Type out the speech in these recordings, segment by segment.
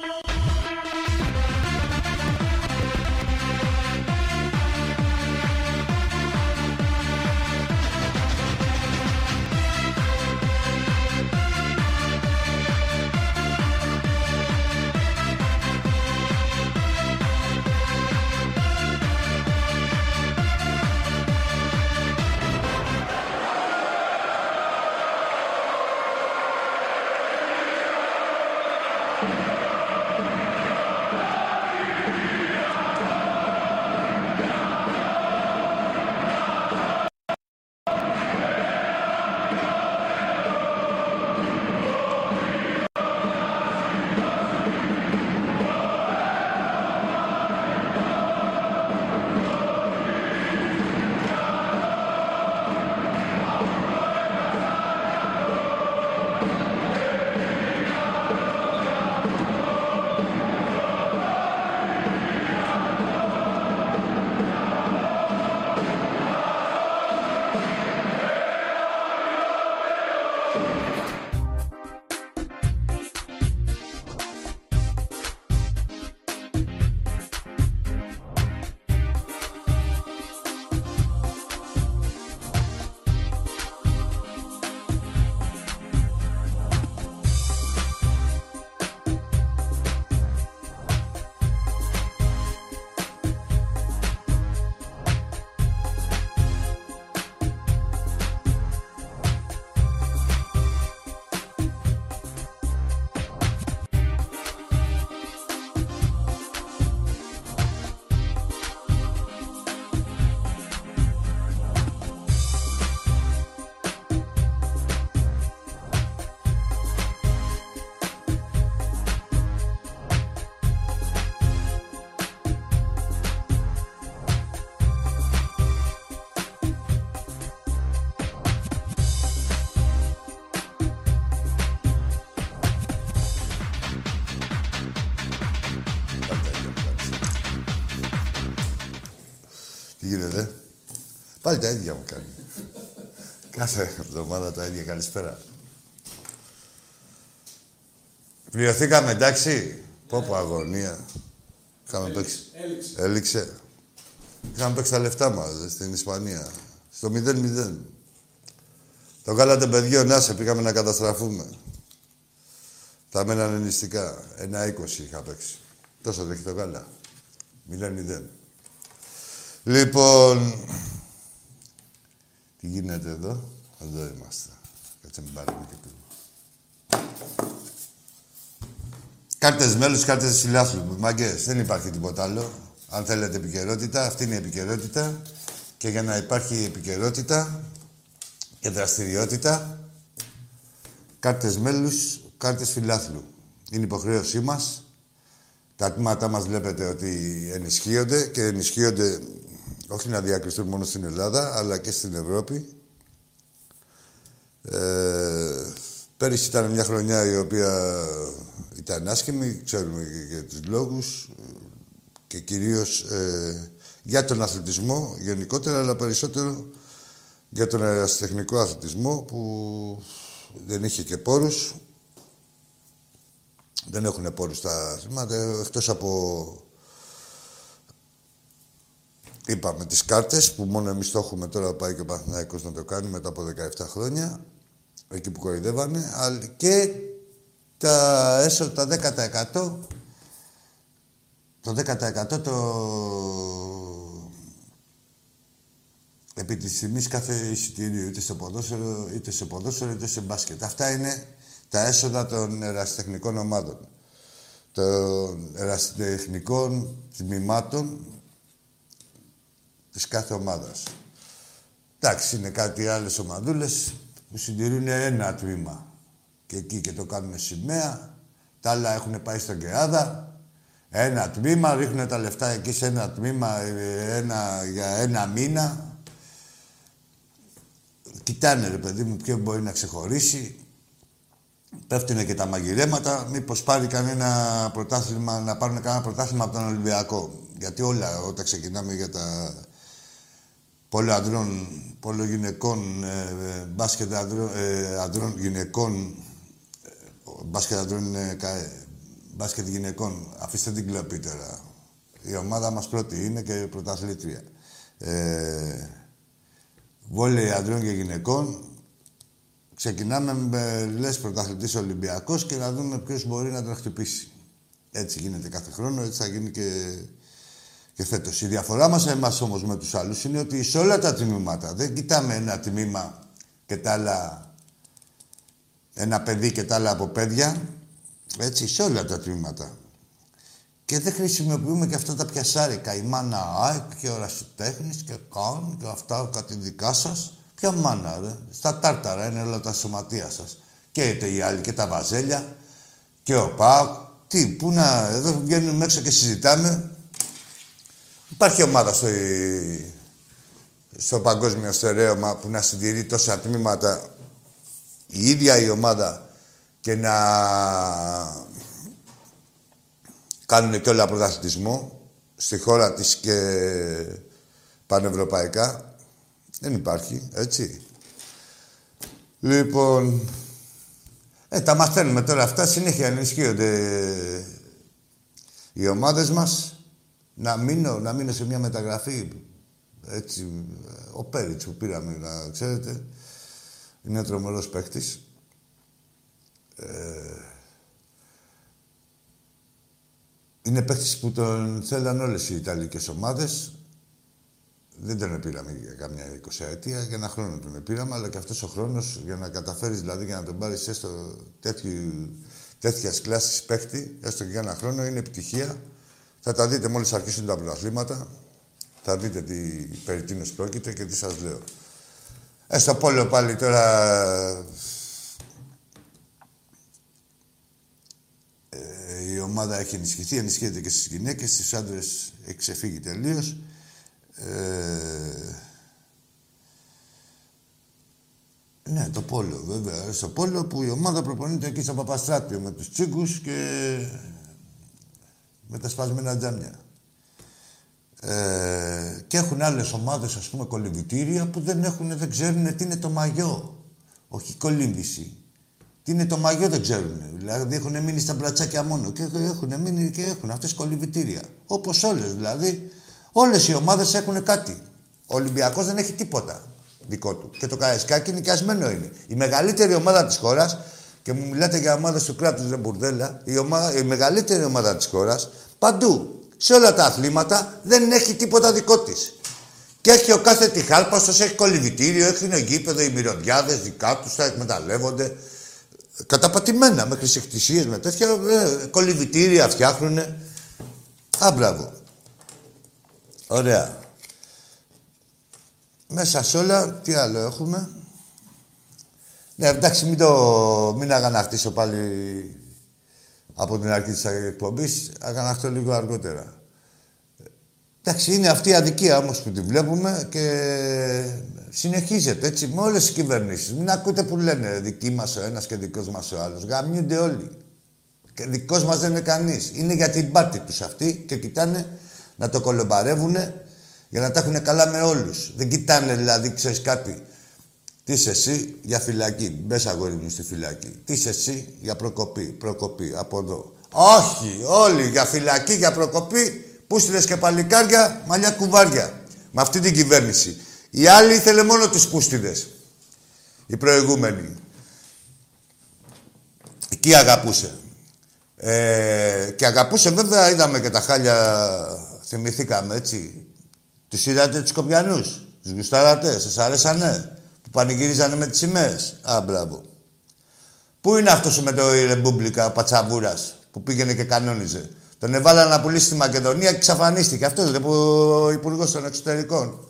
Τι Πάλι τα ίδια μου κάνει. Κάθε εβδομάδα τα ίδια. Καλησπέρα. Πληρωθήκαμε, εντάξει. Πω πω αγωνία. Είχαμε παίξει. Έληξε. Έληξε. Είχαμε παίξει τα λεφτά μας ε, στην Ισπανία. Στο 0-0. Το κάνατε παιδιό, να σε, πήγαμε να καταστραφούμε. Τα μένανε νηστικά. Ένα 20 είχα παίξει. Τόσο δεν έχει το γάλα. 0-0. Λοιπόν, τι γίνεται εδώ; Εδώ είμαστε. Κάτσε μην πάρουμε και του. Κάρτες μέλους, κάρτες φιλάθλου. Μαγκές, δεν υπάρχει τίποτα άλλο. Αν θέλετε επικαιρότητα, αυτή είναι η επικαιρότητα. Και για να υπάρχει επικαιρότητα και δραστηριότητα, κάρτες μέλους, κάρτες φιλάθλου. Είναι υποχρέωσή μας. Τα τμήματά μας βλέπετε ότι ενισχύονται και ενισχύονται όχι να διακριστούν μόνο στην Ελλάδα, αλλά και στην Ευρώπη. Ε, πέρυσι ήταν μια χρονιά η οποία ήταν άσχημη, ξέρουμε και για τους λόγους και κυρίως ε, για τον αθλητισμό γενικότερα, αλλά περισσότερο για τον αεραστεχνικό αθλητισμό που δεν είχε και πόρους. Δεν έχουν πόρους τα αθλήματα, εκτός από είπαμε τις κάρτες που μόνο εμείς το έχουμε τώρα πάει και ο Παναθηναϊκός να το κάνει μετά από 17 χρόνια εκεί που κοροϊδεύανε αλλά και τα έσοδα, τα 10% το 10% το επί της τιμής κάθε εισιτήριο είτε σε ποδόσφαιρο είτε σε ποδόσφαιρο είτε σε μπάσκετ. Αυτά είναι τα έσοδα των ερασιτεχνικών ομάδων. Των ερασιτεχνικών τμήματων της κάθε ομάδας. Εντάξει, είναι κάτι άλλες ομαδούλες που συντηρούν ένα τμήμα. Και εκεί και το κάνουμε σημαία. Τα άλλα έχουν πάει στον Κεάδα. Ένα τμήμα, ρίχνουν τα λεφτά εκεί σε ένα τμήμα ε, ένα, για ένα μήνα. Κοιτάνε, ρε παιδί μου, ποιο μπορεί να ξεχωρίσει. Πέφτουνε και τα μαγειρέματα. Μήπως πάρει κανένα πρωτάθλημα, να πάρουν κανένα πρωτάθλημα από τον Ολυμπιακό. Γιατί όλα όταν ξεκινάμε για τα πολλών ανδρών, πολλών γυναικών, ε, ε, μπάσκετ ανδρών, ε, ανδρών γυναικών, ε, μπάσκετ ανδρών είναι κα, μπάσκετ γυναικών. Αφήστε την κλοπή τώρα. Η ομάδα μας πρώτη είναι και πρωταθλήτρια. Ε, βόλεϊ ανδρών και γυναικών. Ξεκινάμε με λες πρωταθλητής Ολυμπιακός και να δούμε ποιος μπορεί να τον χτυπήσει. Έτσι γίνεται κάθε χρόνο, έτσι θα γίνει και, και φέτος. Η διαφορά μας εμάς όμως με τους άλλους είναι ότι σε όλα τα τμήματα δεν κοιτάμε ένα τμήμα και τα άλλα ένα παιδί και τα άλλα από παιδιά. Έτσι, σε όλα τα τμήματα. Και δεν χρησιμοποιούμε και αυτά τα πιασάρικα. Η μάνα ΑΕΚ και ο Ρασιτέχνης και καν και αυτά κάτι δικά σας. Ποια μάνα, ρε. Στα τάρταρα είναι όλα τα σωματεία σας. Και οι άλλοι και τα βαζέλια και ο ΠΑΟΚ. Τι, πού να... Εδώ βγαίνουμε έξω και συζητάμε. Υπάρχει ομάδα στο, στο παγκόσμιο στερέωμα που να συντηρεί τόσα τμήματα η ίδια η ομάδα και να κάνουν και όλα πρωταθλητισμό στη χώρα της και πανευρωπαϊκά. Δεν υπάρχει, έτσι. Λοιπόν, ε, τα μαθαίνουμε τώρα αυτά, συνέχεια ενισχύονται οι ομάδες μας. Να μείνω, να μείνω σε μια μεταγραφή, έτσι, ο Πέριτς που πήραμε, να ξέρετε, είναι τρομερός παίκτης. Ε, είναι παίκτης που τον θέλαν όλες οι Ιταλικές ομάδες. Δεν τον πήραμε για καμιά 20 αιτία, για ένα χρόνο τον πήραμε, αλλά και αυτός ο χρόνος για να καταφέρεις, δηλαδή για να τον πάρεις έστω τέτοιας κλάσης παίκτη, έστω και για ένα χρόνο, είναι επιτυχία. Θα τα δείτε μόλις αρχίσουν τα πρωταθλήματα. Θα δείτε τι περί τίνος πρόκειται και τι σας λέω. Ε, στο πόλο πάλι τώρα... Ε, η ομάδα έχει ενισχυθεί, ενισχύεται και στις γυναίκες, στις άντρες έχει ξεφύγει τελείως. Ε, ναι, το πόλο βέβαια. Στο πόλο που η ομάδα προπονείται εκεί στο Παπαστράτιο με τους τσίγκους και με τα σπασμένα τζάμια. Ε, και έχουν άλλες ομάδες, ας πούμε, κολυμβητήρια που δεν, έχουν, δεν ξέρουν τι είναι το μαγιό. Όχι κολύμβηση. Τι είναι το μαγιό δεν ξέρουν. Δηλαδή έχουν μείνει στα μπρατσάκια μόνο και έχουν μείνει και έχουν αυτές κολυμβητήρια. Όπως όλες δηλαδή. Όλες οι ομάδες έχουν κάτι. Ο Ολυμπιακός δεν έχει τίποτα δικό του. Και το Καραϊσκάκι είναι ασμένο είναι. Η μεγαλύτερη ομάδα της χώρας, και μου μιλάτε για ομάδε του κράτου, δεν μπουρδέλα, η, ομάδα, η μεγαλύτερη ομάδα της χώρας παντού σε όλα τα αθλήματα δεν έχει τίποτα δικό της. Και έχει ο κάθε τυχάρπαστο, έχει κολυβητήριο, έχει ένα γήπεδο, οι μυρωδιάδες δικά τους, τα εκμεταλλεύονται. Καταπατημένα με χρησικτησίε, με τέτοια. Ε, κολυβητήρια φτιάχνουν. Α, μπράβο. Ωραία. Μέσα σε όλα, τι άλλο έχουμε; Ναι, εντάξει, μην το... Μην αγανακτήσω πάλι από την αρχή της εκπομπής, αγαναχτώ λίγο αργότερα. Εντάξει, είναι αυτή η αδικία όμως που τη βλέπουμε και συνεχίζεται έτσι με όλες τις κυβερνήσεις. Μην ακούτε που λένε δική μας ο ένας και δικός μας ο άλλος. Γαμιούνται όλοι. Και δικός μας δεν είναι κανείς. Είναι για την πάτη τους αυτοί και κοιτάνε να το κολομπαρεύουν για να τα έχουν καλά με όλους. Δεν κοιτάνε δηλαδή, ξέρεις κάτι, τι είσαι εσύ για φυλακή. Μπε αγόρι μου στη φυλακή. Τι είσαι εσύ για προκοπή. Προκοπή από εδώ. Όχι, όλοι για φυλακή, για προκοπή. Πούστιδες και παλικάρια, μαλλιά κουβάρια. Με αυτή την κυβέρνηση. Οι άλλοι ήθελε μόνο τους πούστιδες. Οι προηγούμενοι. Εκεί αγαπούσε. Ε, και αγαπούσε βέβαια, είδαμε και τα χάλια, θυμηθήκαμε έτσι. Τους είδατε τους Κοπιανούς, τους γουστάρατε, σας άρεσανε που πανηγυρίζανε με τις σημαίες. Α, μπράβο. Πού είναι αυτός με το Ρεμπούμπλικα, ο Πατσαβούρας, που πήγαινε και κανόνιζε; Τον εβάλανε να πουλήσει στη Μακεδονία και εξαφανίστηκε. Αυτός είναι που ο Υπουργός των Εξωτερικών.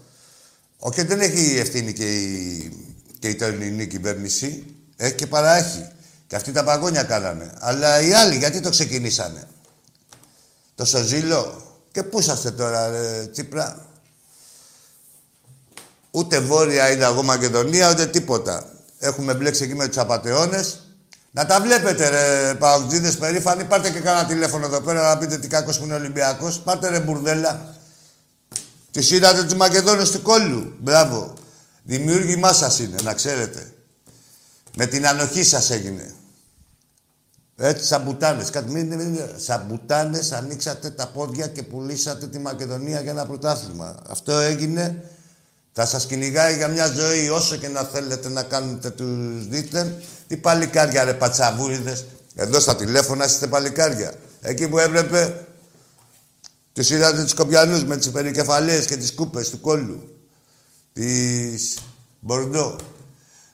Όχι, δεν έχει ευθύνη και η, και η τωρινή κυβέρνηση. Έχει και παραέχει. Και αυτοί τα παγόνια κάνανε. Αλλά οι άλλοι γιατί το ξεκινήσανε; Το Σοζήλο; Και πού είσαστε τώρα, ρε, Τσίπρα; Ούτε Βόρεια είδα εγώ Μακεδονία, ούτε τίποτα. Έχουμε μπλέξει εκεί με τους απαταιώνες. Να τα βλέπετε, ρε Παουτζίδε περήφανοι. Πάρτε και κάνα τηλέφωνο εδώ πέρα να πείτε τι κάκο που είναι Ολυμπιακός. Πάρτε ρε μπουρδέλα. Τη είδατε τους Μακεδόνες του κόλλου. Μπράβο. Δημιούργημά σα είναι, να ξέρετε. Με την ανοχή σας έγινε. Έτσι, σαν μπουτάνες. Κάτι, μην, μην, σαν μπουτάνες ανοίξατε τα πόδια και πουλήσατε τη Μακεδονία για ένα πρωτάθλημα. Αυτό έγινε. Θα σας κυνηγάει για μια ζωή όσο και να θέλετε να κάνετε τους δίθεν. Τι παλικάρια ρε πατσαβούριδες. Εδώ στα τηλέφωνα είστε παλικάρια. Εκεί που έπρεπε του είδατε του Σκοπιανούς με τις περικεφαλέ και τις κούπες του κόλλου. Της Μπορντό.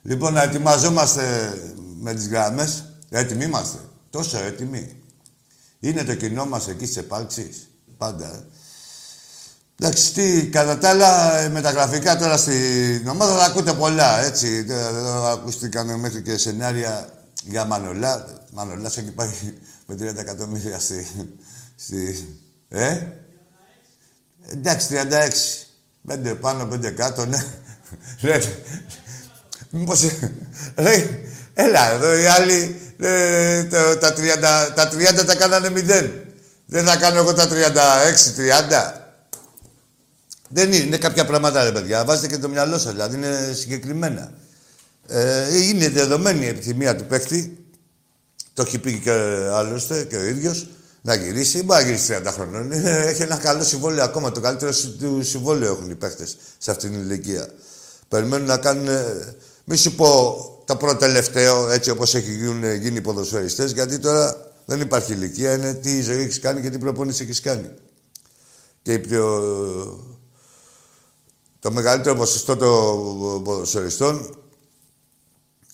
Λοιπόν, να ετοιμαζόμαστε με τις γράμμες. Έτοιμοι είμαστε. Τόσο έτοιμοι. Είναι το κοινό μας εκεί στις επάλξεις. Πάντα. Ε. Εντάξει, τι, κατά τα άλλα, ε, με τα γραφικά τώρα στην ομάδα θα ακούτε πολλά, έτσι. Εδώ ακούστηκαν μέχρι και σενάρια για Μανολά. Μανολάς έχει πάει με 30 εκατομμύρια στη, στη, ε; Εντάξει, 36. Πέντε πάνω, πέντε κάτω, ναι. Ρε, μήπως... Ρε, έλα, εδώ οι άλλοι ε, τα, τα, 30, τα 30 τα κάνανε μηδέν. Δεν θα κάνω εγώ τα 36, 30. Δεν είναι, είναι κάποια πράγματα, ρε παιδιά. Βάζετε και το μυαλό σας, δηλαδή είναι συγκεκριμένα. Ε, είναι δεδομένη η επιθυμία του παίχτη. Το έχει πει και άλλωστε και ο ίδιος να γυρίσει. Μπορεί να γυρίσει 30 χρονών. Έχει ένα καλό συμβόλαιο ακόμα. Το καλύτερο του συμβόλαιο έχουν οι παίχτε σε αυτήν την ηλικία. Περιμένουν να κάνουν. Μη σου πω το πρώτο τελευταίο έτσι όπως έχει γίνει, γίνει οι ποδοσφαιριστές, γιατί τώρα δεν υπάρχει ηλικία. Είναι τι ζωή έχεις κάνει και τι προπόνηση έχεις κάνει. Και πιο... το μεγαλύτερο ποσοστό των ποδοσφαιριστών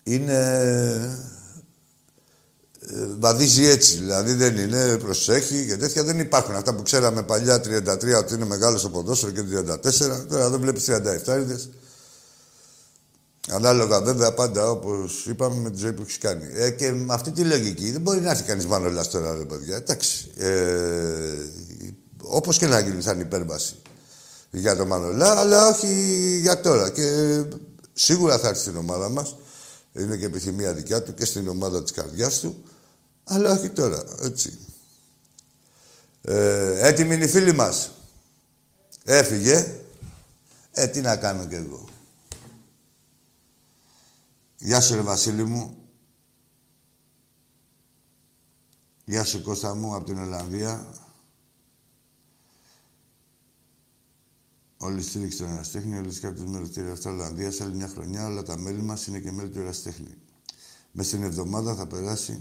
είναι ε, βαδίζει έτσι. Δηλαδή δεν είναι, προσέχει και τέτοια. Δεν υπάρχουν αυτά που ξέραμε παλιά 33 ότι είναι μεγάλος στο ποδόσφαιρο και 34. Τώρα δεν βλέπεις 37 είδες. Ανάλογα βέβαια πάντα όπως είπαμε με τη ζωή που έχεις κάνει. Ε, και με αυτή τη λογική δεν μπορεί να έρθει κανείς μάλλον τώρα, ρε παιδιά. Εντάξει. Ε, Όπως και να γίνει σαν υπέρβαση για το Μανολά, αλλά όχι για τώρα. Και σίγουρα θα έρθει στην ομάδα μας. Είναι και επιθυμία δικιά του και στην ομάδα της καρδιάς του. Αλλά όχι τώρα, έτσι. Ε, έτοιμοι είναι οι φίλοι μας. Έφυγε. Ε, τι να κάνω κι εγώ. Γεια σου ρε Βασίλη μου. Γεια σου Κώστα μου από την Ολλανδία. Όλη η στήριξη του Εραστέχνη, όλε τι κάποιε μέλη τη Εραστέχνη Ολλανδία, άλλη μια χρονιά, όλα τα μέλη μας είναι και μέλη του Εραστέχνη. Μέσα στην εβδομάδα θα περάσει.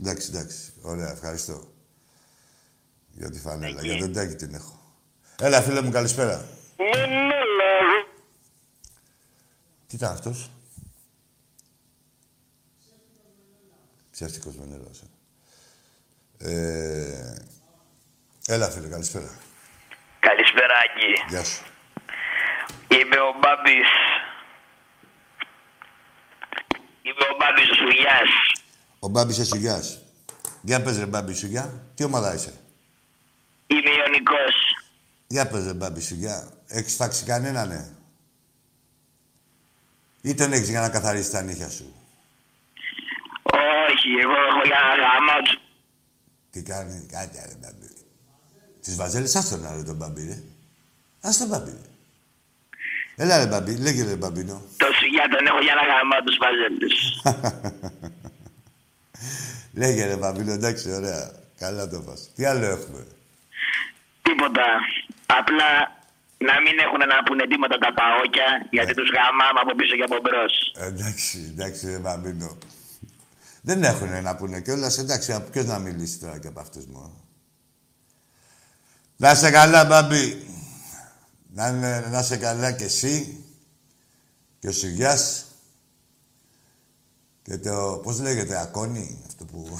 Εντάξει, εντάξει. Ωραία, ευχαριστώ. Για τη φανέλα. Για τον τάκι την έχω. Έλα, φίλε μου, καλησπέρα. Τι ήταν αυτός; Ψεύτικος Μενέλος. Ε. ε, έλα, φίλε, καλησπέρα. Καλησπέρα, Άγγι. Γεια σου. Είμαι ο Μπάμπης. Είμαι ο Μπάμπης ο Σουγιάς. Ο Μπάμπης Εσουγιά. Για πες ρε Μπάμπη Σουγιά. Τι ομάδα είσαι; Είμαι Ιωνικός. Για πες ρε Μπάμπη Σουγιά. Έχεις φάξει κανένα, ναι. Ή τον έχεις για να καθαρίσει τα νύχια σου; Όχι, εγώ έχω για να γάμω Τι κάνει, κάτι ρε Μπάμπη. Τις βαζέλες, άστο να ρε τον Μπάμπη, ρε. Ας τον Μπάμπη, ρε. Έλα ρε Μπάμπη, λέγε ρε Μπαμπίνο. Το σουγιά τον έχω για να γάμω τους βαζέλες. Λέγε ρε Παπίλο, εντάξει, ωραία. Καλά το πας. Τι άλλο έχουμε; Τίποτα. Απλά να μην έχουν να πούνε τίποτα τα παόκια, γιατί ε. τους γαμάμε από πίσω και από μπρος. Εντάξει, εντάξει ρε Παπίλο. Δεν έχουν να πούνε κιόλας. Εντάξει, ποιος να μιλήσει τώρα και από αυτούς μόνο. Να σε καλά, Μπαμπή. Να, να σε καλά κι εσύ και ο Σιγιάς και το, πώς λέγεται, ακόνι, αυτό που...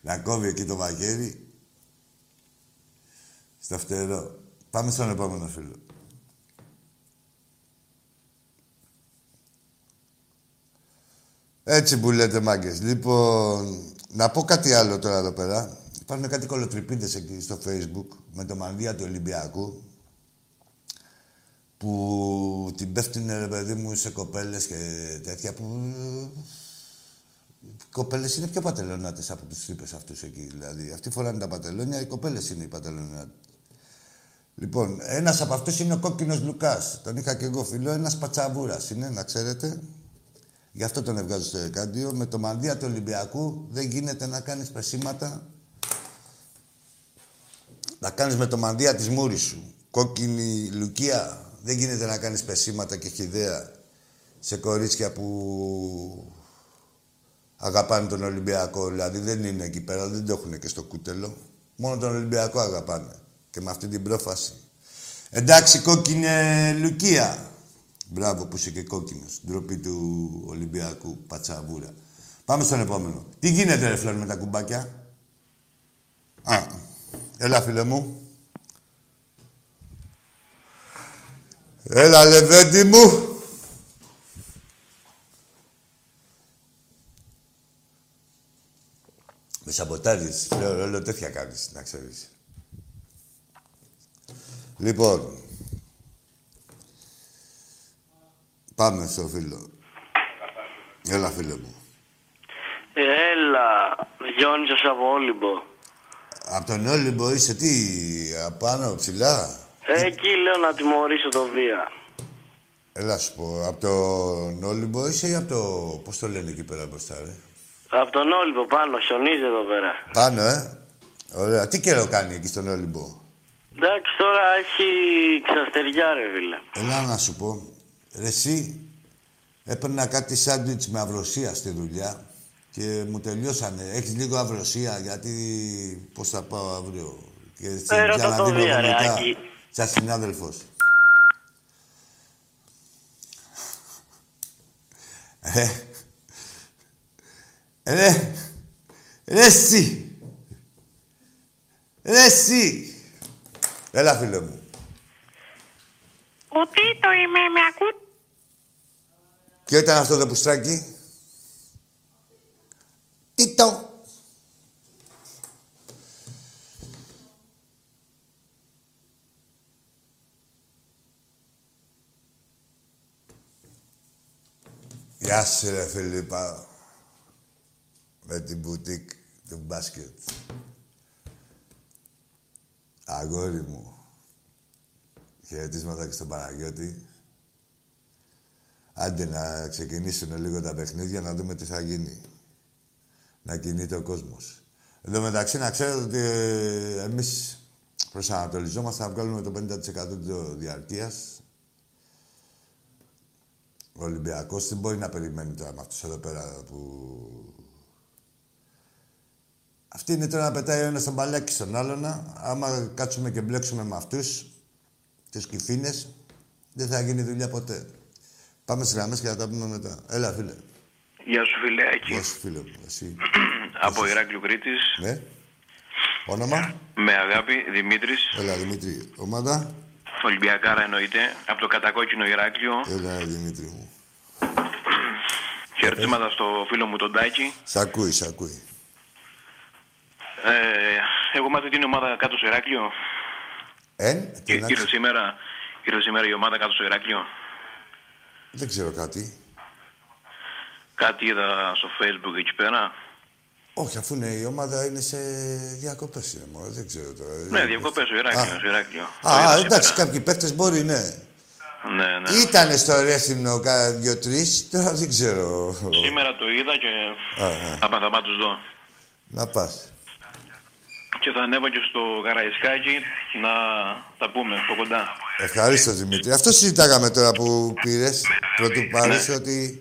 να κόβει εκεί το μαγέρι. Στο φτερό. Πάμε στον επόμενο φίλο. Έτσι που λέτε μάγκες. Λοιπόν, να πω κάτι άλλο τώρα εδώ πέρα. Υπάρχουν κάτι κολοτρυπίδες εκεί στο facebook με το μανδύα του Ολυμπιακού που την πέφτουν, ρε παιδί μου, σε κοπέλες και τέτοια που... Οι κοπέλες είναι πιο πατελονάτες από τους τρύπες αυτούς εκεί, δηλαδή. Αυτοί φοράνε τα πατελόνια, οι κοπέλες είναι οι πατελονάτες. Λοιπόν, ένας από αυτούς είναι ο κόκκινος Λουκάς. Τον είχα και εγώ φίλο, ένας πατσαβούρας είναι, να ξέρετε. Γι' αυτό τον έβγαζω στο δεκάντιο. Με το μανδύα του Ολυμπιακού δεν γίνεται να κάνεις πεσήματα. Να κάνεις με το μανδύα της μούρης σου. Κόκκινη λουκία. Δεν γίνεται να κάνεις πεσήματα και χιδέα σε κορίτσια που αγαπάνε τον Ολυμπιακό. Δηλαδή δεν είναι εκεί πέρα, δεν το έχουν και στο κούτελο. Μόνο τον Ολυμπιακό αγαπάνε. Και με αυτή την πρόφαση. Εντάξει, κόκκινη Λουκία. Μπράβο που είσαι και κόκκινος. Ντροπή του Ολυμπιακού Πατσαβούρα. Πάμε στον επόμενο. Τι γίνεται ρε με τα κουμπάκια; Α, έλα φίλε μου. Έλα λεβέντη μου. Με σαμποτάρεις. Λέω, όλο τέτοια κάνεις, να ξέρεις. Λοιπόν, πάμε στο φίλο. Έλα, φίλε μου. Έλα, Γιώνης από Όλυμπο. Από τον Όλυμπο είσαι τι, απάνω, ψηλά; Εκεί λέω να τιμωρήσω το Βία. Έλα σου πω, από τον Όλυμπο είσαι ή από το... Πώς το λένε εκεί πέρα μπροστά, ρε; Από τον Όλυμπο πάνω, χιονίζει εδώ πέρα. Πάνω, ε; Ωραία. Τι καιρό κάνει εκεί στον Όλυμπο; Εντάξει, τώρα έχει ξαστεριά, ρε φίλε. Έλα να σου πω. Ρε, εσύ έπαιρνα κάτι σάντουιτς με αυροσία στη δουλειά και μου τελειώσανε. Έχεις λίγο αυροσία γιατί πώς θα πάω αύριο; Και Ε, ρώτα το Βία, ρε, Άκη. Σαν συνάδελφος. Ε, Ρε, ρε εσύ. Ρε εσύ. Έλα φίλε μου. Ότι το είμαι, με ακούτε. Ποιο ήταν αυτό το πουστράκι; Τι το. Γεια σου ρε Φιλίππα. Με την μπουτίκ του μπάσκετ. Αγόρι μου. Χαιρετίσματα και στον Παναγιώτη. Άντε να ξεκινήσουν λίγο τα παιχνίδια να δούμε τι θα γίνει. Να κινείται ο κόσμος. Εν τω μεταξύ να ξέρετε ότι ε, εμείς προσανατολιζόμαστε να βγάλουμε το 50% της διαρκείας. Ο Ολυμπιακός δεν μπορεί να περιμένει τώρα με αυτούς εδώ πέρα που... Αυτή είναι τώρα να πετάει ο ένας τον μπαλάκι στον άλλον. Άμα κάτσουμε και μπλέξουμε με αυτούς, τους κυφίνες, δεν θα γίνει δουλειά ποτέ. Πάμε στις γραμμές και θα τα πούμε μετά. Έλα, φίλε. Γεια σου φιλέακι. Γεια σου, φίλε μου. Εσύ. Από Ηράκλειο Κρήτης. Ναι. Όνομα; Με αγάπη Δημήτρης. Έλα, Δημήτρη. Ομάδα; Ολυμπιακάρα εννοείται. Από το κατακόκκινο Ηράκλειο. Έλα, Δημήτρη μου. Χαιρετίσματα στο φίλο μου τον Τάκη. Σ' ακούει, σ' ακούει. Ε, εγώ μάθω την ομάδα κάτω στο Ηράκλειο. Εν, τι να Ήρθε σήμερα, ήρθε σήμερα η ομάδα κάτω στο Ηράκλειο. Δεν ξέρω κάτι. Κάτι είδα στο facebook εκεί πέρα. Όχι, αφού είναι, η ομάδα είναι σε διακοπές. Δεν ξέρω τώρα. Ναι, διακοπές στο Ηράκλειος. Α. Στο Ηράκλειος. Το Α, είδα εντάξει, σήμερα. κάποιοι παίχτε μπορεί, ναι. Ναι, ναι. Ήταν στο Ρέθινο κάνα δύο-τρει, τώρα δεν ξέρω. Σήμερα το είδα και Α, α. θα πάω να τους δω. Να πας. Και θα ανέβω και στο Καραϊσκάκι να τα πούμε από κοντά. Ευχαρίστω Δημήτρη. Αυτό συζητάγαμε τώρα που πήρες πρωτού πάρεις ότι.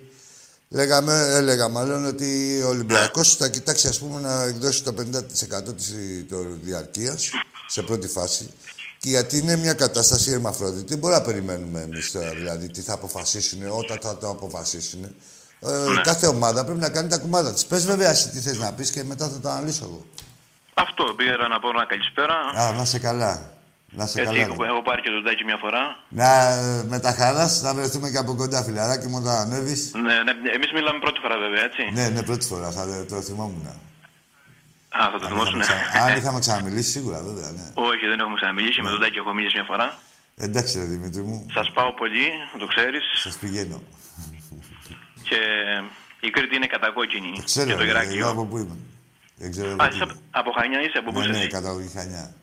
Λέγαμε, έλεγα μάλλον ότι ο Ολυμπιακός θα κοιτάξει ας πούμε, να εκδώσει το 50% της διαρκείας σε πρώτη φάση. Και γιατί είναι μια κατάσταση ερμαφρόδιτη, μπορεί να περιμένουμε εμείς τώρα. Δηλαδή, τι θα αποφασίσουν, όταν θα το αποφασίσουν. Ε, Κάθε ομάδα πρέπει να κάνει τα κουμάδα της. Πες βέβαια εσύ τι θες να πεις και μετά θα το αναλύσω εγώ. Αυτό πήρα να πω ένα καλησπέρα. Α, να σε καλά. Να σε Έτσι, καλά. έχω, ρε. έχω πάρει και τον Τάκη μια φορά. Να, ε, με τα χαράς να βρεθούμε και από κοντά, φιλαράκι μου, όταν ανέβεις. Ναι, ναι, εμείς μιλάμε πρώτη φορά βέβαια, έτσι. Ναι, ναι, πρώτη φορά θα το θυμόμουν. Α, θα το Αν θυμόσουν. είχαμε ξα- Αν είχαμε ξαναμιλήσει, σίγουρα, βέβαια, ναι. Όχι, δεν έχουμε ξαναμιλήσει. Με τον Τάκη έχω μιλήσει μια φορά. Εντάξει, ρε Δημήτρη μου, Σας πάω πολύ, το ξέρεις. σας πηγαίνω. Και η Κρήτη είναι κατακόκκινη. Ξέρω, και το ρε, εγώ Ηράκλειο. από πού είμαι. Δεν ξέρω Α, από πού είσαι είμαι. από Χανιά είσαι, από πού Ναι, είσαι ναι, εσύ; καταγωγή Χανιά.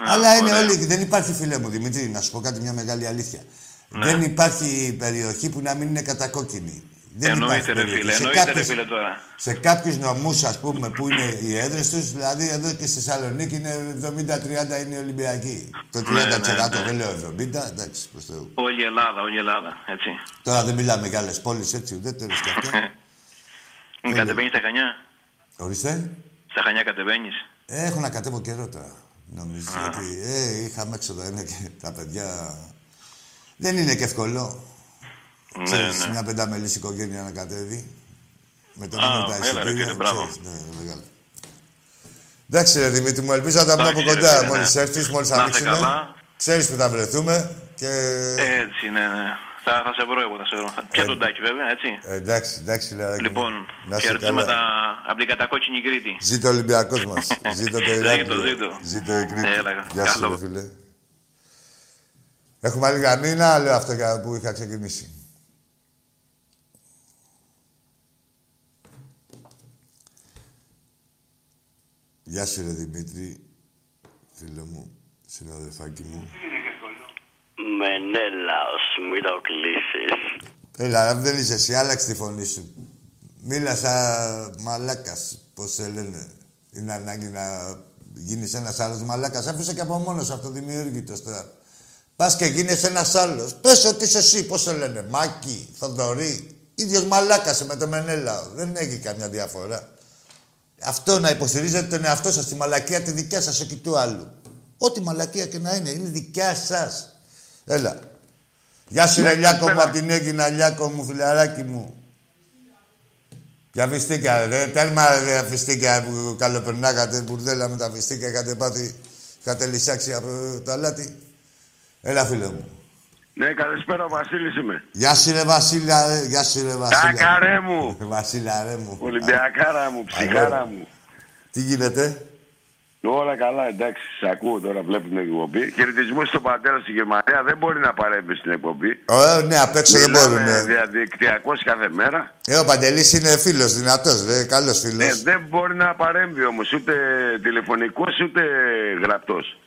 Α, Αλλά είναι ωραία. όλοι, δεν υπάρχει φίλε μου Δημήτρη, να σου πω κάτι μια μεγάλη αλήθεια. Ναι. Δεν υπάρχει περιοχή που να μην είναι κατακόκκινη. Δεν Εννοείται υπάρχει ρε περιοχή. φίλε, Σε εννοείται ρε κάποιες- φίλε τώρα. σε κάποιους νομούς, ας πούμε, που είναι οι έδρες τους, δηλαδή εδώ και στη Θεσσαλονίκη είναι 70-30 είναι οι Ολυμπιακοί. Το 30% ναι, ναι. δεν λέω 70, εντάξει, προ Θεού. Όλη η Ελλάδα, όλη η Ελλάδα, έτσι. Τώρα δεν μιλάμε για άλλες πόλεις έτσι, ουδέτερε και αυτό. Μην κατεβαίνεις στα Χανιά; Ορίστε. Στα Χανιά κατεβαίνεις; Ε, Έχω να κατέβω καιρό τώρα. Νομίζω ότι ε, είχαμε έξοδο είναι και τα παιδιά. Δεν είναι και εύκολο. Ναι, Ξέρεις, ναι. μια πενταμελής οικογένεια να κατέβει. Με το Α, νόμο τα έλα, ρε, εισιτήρια, κύριε, μπράβο. ξέρεις, Ναι, μεγάλο. Εντάξει, ρε Δημήτρη μου, ελπίζω να τα πούμε από Εντάξει, ρε, κοντά. φίλε, Μόλι ναι. έρθεις, μόλις Να είστε ανοίξουμε. καλά. Ξέρεις που θα βρεθούμε. Και... Έτσι, ναι, ναι. Θα, θα σε βρω εγώ, θα σε βρω. Πια τον τάκι, βέβαια, έτσι. Ε, εντάξει, εντάξει, λαράκι. Λοιπόν, να είσαι χαιρετίσματα καλά. από την κατακόκκινη Κρήτη. Ζήτω ο Ολυμπιακός μας. Ζήτω το Ηράκλειο. ζήτω. Ζήτω η Κρήτη. Έλα, Γεια σου, καλό. ρε φίλε. Έχουμε άλλη γραμμή, ή να λέω αυτό για- που είχα ξεκινήσει. Γεια σου, ρε Δημήτρη, φίλο μου, συναδελφάκι μου. Μενέλαος, μην το κλείσεις. Έλα, δεν είσαι εσύ, άλλαξε τη φωνή σου. Μίλα σαν μαλάκας, πώς σε λένε. Είναι ανάγκη να γίνεις ένας άλλος μαλάκας. Άφησε και από μόνος αυτοδημιούργητος τώρα. Πας και γίνεις ένας άλλος. Πες ότι είσαι εσύ, πώς σε λένε. Μάκη, Θοδωρή. Ίδιος μαλάκας με το Μενέλαο. Δεν έχει καμιά διαφορά. Αυτό να υποστηρίζετε τον εαυτό σας, τη μαλακία τη δικιά σας εκεί του άλλου. Ό,τι μαλακία και να είναι, είναι δικιά σας. Έλα. Γεια σου, ρε Λιάκο μου, απ' την Έγκυνα, Λιάκο μου, φιλαράκι μου. Για φιστίκια, ρε. Τέρμα, ρε, φιστίκια που καλοπερνάγατε, μπουρδέλα με τα φιστίκια, είχατε πάθει, είχατε λυσάξει από το αλάτι. Έλα, φίλε μου. Ναι, καλησπέρα, ο Βασίλης είμαι. Γεια σου, ρε Βασίλα, ρε. Γεια σου, ρε Βασίλα. Τάκαρέ μου. Βασίλα, ρε μου. Ολυμπιακάρα μου, ψυχάρα μου. Τι γίνεται; Όλα καλά, εντάξει, σε ακούω τώρα, βλέπω την εκπομπή. Χαιρετισμού στον πατέρα στη Γερμανία, δεν μπορεί να παρέμβει στην εκπομπή. Ωραία, ναι, απ' έξω δεν Μιλάμε μπορούν. διαδικτυακός κάθε μέρα. Ε, ο Παντελής είναι φίλος, δυνατός, ρε, καλός φίλος. Ε, δεν μπορεί να παρέμβει όμως ούτε τηλεφωνικός ούτε γραπτός.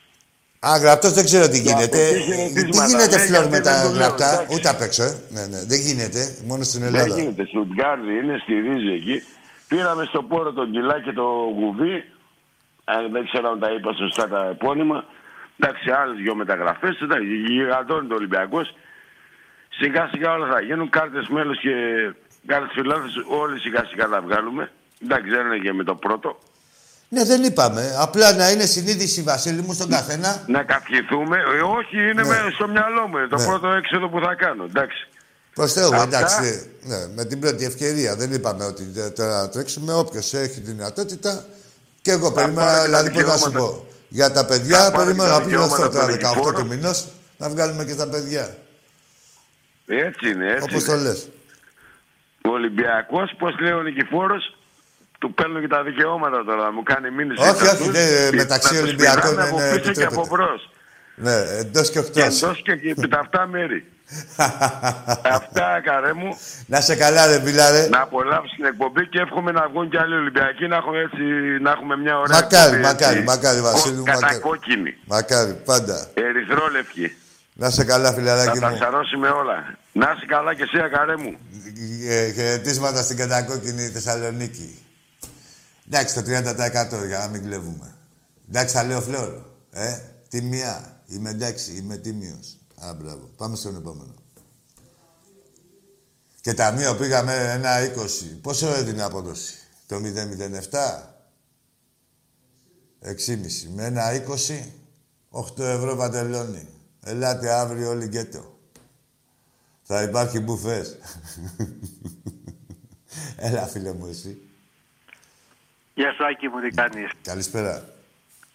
Α, γραπτός δεν ξέρω τι γίνεται. από εκεί χαιρετίσματα, Τι γίνεται ναι, φλόρ γιατί με τα δεν το λέω, γραπτά, εντάξει. ούτε απ' έξω, ε. Ναι, ναι, δεν γίνεται, μόνο στην Δεν Ελλάδα. γίνεται. Στουτγκάρδι είναι, στηρίζει εκεί. Πήραμε στο πόρο τον Κιλά και το Γουβί. Αν δεν ξέρω αν τα είπα σωστά τα επώνυμα. Εντάξει, άλλες δυο μεταγραφές. Γιγαντώνει το Ολυμπιακός. Σιγά σιγά όλα θα γίνουν. Κάρτες μέλος και κάρτες φιλάθλους. Όλοι σιγά σιγά τα βγάλουμε. Εντάξει, δεν είναι και με το πρώτο. Ναι, δεν είπαμε. Απλά να είναι συνείδηση, Βασίλη μου, στον καθένα. Να καυχηθούμε. Ε, όχι, είναι Ναι. με- στο μυαλό μου. Είναι το Ναι. πρώτο έξοδο που θα κάνω. Εντάξει. Προ Θεού, Αυτά. εντάξει. Ναι, με την πρώτη ευκαιρία. Δεν είπαμε ότι τε- τώρα να τρέξουμε. Όποιος έχει δυνατότητα. Και εγώ περίμενα, πάρω και τα δηλαδή, πώς να σου δικαιώματα. πω. Για τα παιδιά, Να πάρω περίμενα και τα να πληρωθώ δικαιώματα τώρα των 18 του δικηγόρων. μηνό να βγάλουμε και τα παιδιά. Έτσι είναι, έτσι. Όπως είναι. το λες. Ο Ολυμπιακός, πώς λέει ο Νικηφόρος, του παίρνουν και τα δικαιώματα τώρα. Μου κάνει μήνυση. Όχι, σε όχι, αυτούς. δεν- Και μεταξύ να τους Ολυμπιακών πηδάνε από είναι πίσω και από επιτρέπεται. Μπρο. Ναι, εντός και Και εκτός. εντός και επί τα αυτά μέρη. Αυτά, καρέ μου, να σε καλά, ρε Μπιλάρε. να απολαύσεις την εκπομπή και εύχομαι να βγουν και άλλοι Ολυμπιακοί να έχουμε, έτσι, να έχουμε μια ωραία Μακάρι, εκπομπή, μακάρι, έτσι. μακάρι, Βασίλη μου, μακάρι. Κατακόκκινη, Μακάρι, πάντα. ερυθρόλευκη. Να σε καλά, Να φιλαράκι τα μου. σαρώσουμε όλα. Να είσαι καλά και εσύ, ακαρέ μου. Ε, Χαιρετίσματα στην κατακόκκινη Θεσσαλονίκη. Εντάξει, το 30% για να μην κλεβούμε. Εντάξει, θα λέω φλόρο. Ε, τιμιά. Είμαι εντάξει, είμαι τίμιος. Α, μπράβο. Πάμε στον επόμενο. Και ταμείο πήγαμε ένα 20. Πόσο έδινε απόδοση; Το 007. 6,5. Με ένα 20, 8 ευρώ παντελόνι. Ελάτε αύριο όλοι γκέτο. Θα υπάρχει μπουφές. Έλα, φίλε μου, εσύ. Γεια σου, Άκη μου, τι κάνεις; Καλησπέρα.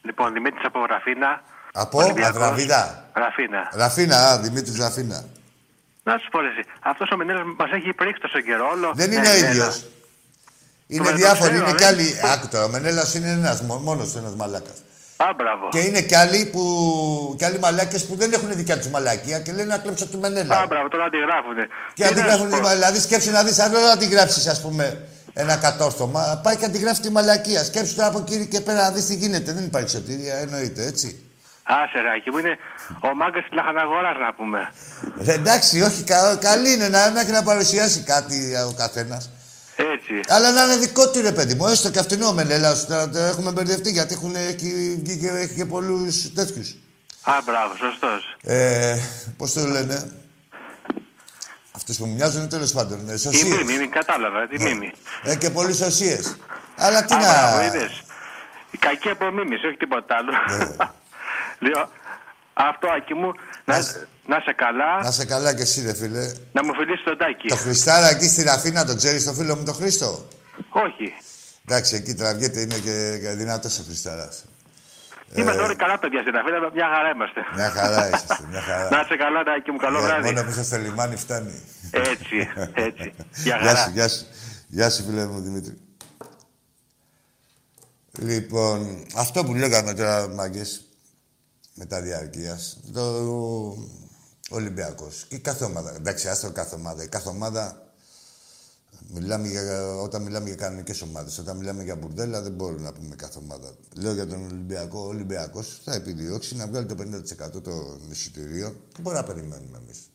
Λοιπόν, Δημήτρης από Ραφίνα. Από Ολυμπιακός. Αδραβίδα. Ραφίνα. Ραφίνα, α, Δημήτρης Ραφίνα. Να σου πω ρε, εσύ, αυτός ο Μενέλος μας έχει πρίξει τόσο καιρό όλο. Δεν Ναι, είναι ο ναι, ίδιος. Είναι Το διάφοροι, ξέρω, είναι ρε. κι άλλοι. Άκου τώρα, ο Μενέλας είναι ένας, μό- μόνος ένας μαλάκας. ναι. Α, μπράβο. Και είναι κι άλλοι, που, κι άλλοι μαλάκες που δεν έχουν δικιά τους μαλακία και λένε να κλέψω τη Μενέλα. Α, μπράβο, τώρα αντιγράφουνε. Και Τι να αντιγράφουν σου τη πω. μαλακία. Δηλαδή σκέψου να δεις, αν δεν αντιγράψεις, ας πούμε, ένα κατόρθωμα, πάει και αντιγράφει τη μαλακία. Σκέψου τώρα από εκεί και πέρα να δεις τι γίνεται. Δεν υπάρχει σωτηρία, εννοείται, έτσι. Άσε ρε, Άκη μου είναι ο μάγκας της λαχαναγοράς να πούμε. Ρε, εντάξει, όχι, κα, καλή είναι να, να έχει να παρουσιάσει κάτι ο καθένας. Έτσι. Αλλά να είναι δικό του ρε παιδί μου, έστω και αυτήν με λέει, τώρα το έχουμε μπερδευτεί γιατί έχουν, έχει, βγει και, έχει και πολλούς τέτοιους. Α, μπράβο, σωστός. Ε, Πώς το λένε, Αυτούς που μου μοιάζουν τέλος πάντων. Ε, Η σωσίες. μίμη, μίμη, κατάλαβα, τη μίμη. Ε, και πολλοί σωσίες. Αλλά τι Α, μπράβο, να. είδες. Η κακή από μίμης, όχι τίποτα άλλο. Ναι. Λέω, αυτό, Άκη μου, να, Να σε- να σε καλά, Να σε καλά και εσύ, ρε φίλε. να μου φιλήσει τον Τάκη. Το Χριστάρα εκεί στην Αθήνα, τον ξέρεις το φίλο μου τον Χρήστο; Όχι. Εντάξει, εκεί τραβιέται, είναι και, και δυνατός ο Χριστάρας. Είμαστε όλοι καλά παιδιά στην Αθήνα, μια χαρά είμαστε. Ε. Μια χαρά είσαστε, μια χαρά. Να είσαι καλά, Τάκη μου, καλό Ε, βράδυ. Μόνο που είσαι στο λιμάνι φτάνει. Έτσι, έτσι. Γεια Γεια χαρά. σου, γεια σου. Γεια σου, φίλε μου, Δημήτρη. Λοιπόν, αυτό που λέγαμε τώρα, μάγκες, μετά διαρκείας, το Ολυμπιακός. Και κάθε ομάδα, εντάξει, άστρο κάθε ομάδα. Η κάθε ομάδα, μιλάμε για, όταν μιλάμε για κανονικές ομάδες, όταν μιλάμε για μπουρδέλα, δεν μπορούμε να πούμε κάθε ομάδα. Λέω για τον Ολυμπιακό, ο Ολυμπιακός θα επιδιώξει να βγάλει το 50% των εισιτηρίων. Δεν μπορούμε να περιμένουμε εμείς.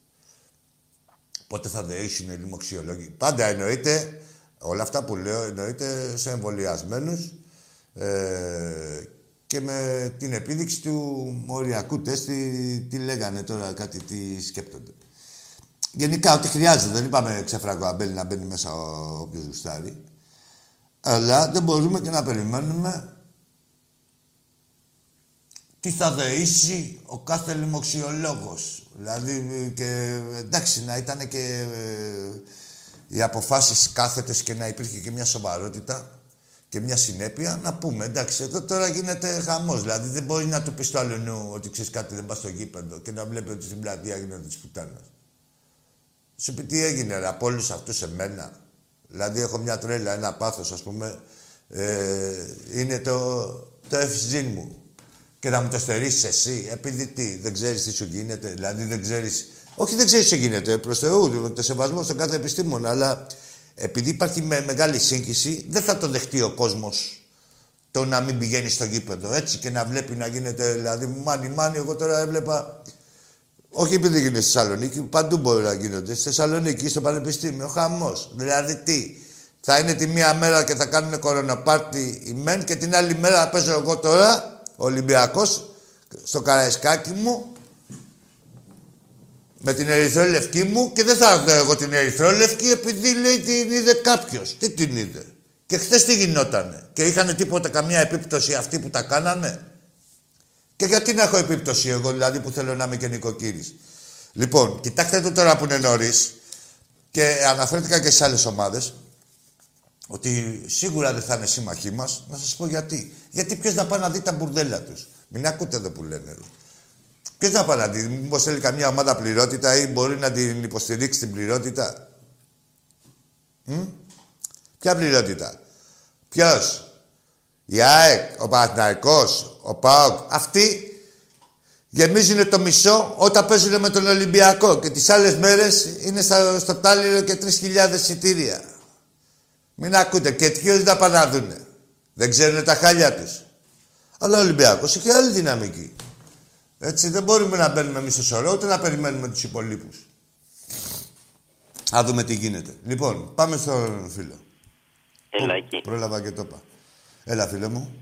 Πότε θα δεήσουν οι λοιμοξιολόγοι. Πάντα εννοείται, όλα αυτά που λέω εννοείται σε εμβολιασμένους ε, και με την επίδειξη του μοριακού τεστ, τι, τι λέγανε τώρα, κάτι τι σκέπτονται. Γενικά, ό,τι χρειάζεται. Δεν είπαμε ξεφραγκό αμπέλι να μπαίνει μέσα ο όποιος γουστάρει. Αλλά δεν μπορούμε και να περιμένουμε τι θα δεήσει ο κάθε λοιμοξιολόγος. Δηλαδή, και, εντάξει, να ήταν και ε, οι αποφάσεις κάθετες και να υπήρχε και μια σοβαρότητα και μια συνέπεια, να πούμε, εντάξει, εδώ τώρα γίνεται χαμός. Δηλαδή, δεν μπορεί να του πεις στο άλλο νου ότι ξέρεις κάτι δεν πας στο γήπεδο και να βλέπει ότι στην πλατεία γίνεται της πουτάνας. Σου πει τι έγινε, ρε, από όλους αυτούς εμένα. Δηλαδή, έχω μια τρέλα, ένα πάθος, ας πούμε, ε, είναι το, το FG μου και να μου το στερήσεις εσύ, επειδή τι, δεν ξέρεις τι σου γίνεται, δηλαδή δεν ξέρεις. Όχι, δεν ξέρεις τι γίνεται, προς Θεού, το σεβασμό στον κάθε επιστήμονα, αλλά επειδή υπάρχει με μεγάλη σύγχυση, δεν θα το δεχτεί ο κόσμος το να μην πηγαίνει στο γήπεδο έτσι και να βλέπει να γίνεται. Δηλαδή, μάνι, μάνι, εγώ τώρα έβλεπα. Όχι επειδή γίνεται στη Θεσσαλονίκη, παντού μπορεί να γίνονται. Στη Θεσσαλονίκη, στο Πανεπιστήμιο, χαμός. Δηλαδή, τι, θα είναι τη μία μέρα και θα κάνουν κορονοπάρτι οι μεν και την άλλη μέρα θα παίζω εγώ τώρα, Ολυμπιακός, στο Καραϊσκάκι μου, με την ερυθρόλευκή μου και δεν θα έχω εγώ την ερυθρόλευκη επειδή λέει την είδε κάποιος. Τι την είδε; Και χθες τι γινότανε; Και είχαν τίποτα καμία επίπτωση αυτοί που τα κάνανε; Και γιατί να έχω επίπτωση εγώ δηλαδή που θέλω να είμαι και νοικοκύρης; Λοιπόν, κοιτάξτε το τώρα που είναι νωρίς και αναφέρθηκα και στις άλλες ομάδες ότι σίγουρα δεν θα είναι σύμμαχοί μας. Να σας πω γιατί. Γιατί ποιος να πάει να δει τα μπουρδέλα τους; Μην ακούτε εδώ που λένε. Ποιο να πάει να δει, Μήπως θέλει καμιά ομάδα πληρότητα ή μπορεί να την υποστηρίξει την πληρότητα. Μ; Ποια πληρότητα; Ποιος; Η ΑΕΚ, ο Παναθηναϊκός, ο ΠΑΟΚ. Αυτοί γεμίζουν το μισό όταν παίζουν με τον Ολυμπιακό και τις άλλες μέρες είναι στα, στο τάλιρο και 3.000 εισιτήρια. Μην ακούτε. Και ποιος να πάνε να δούνε. Δεν ξέρουν τα χάλια τους. Αλλά ο Ολυμπιακός έχει άλλη δυναμική. Έτσι δεν μπορούμε να μπαίνουμε εμείς στο σωρό, ούτε να περιμένουμε τους υπολείπους. Να δούμε τι γίνεται. Λοιπόν, πάμε στον φίλο. Έλα εκεί. Πρόλαβα και το είπα. Έλα, φίλε μου.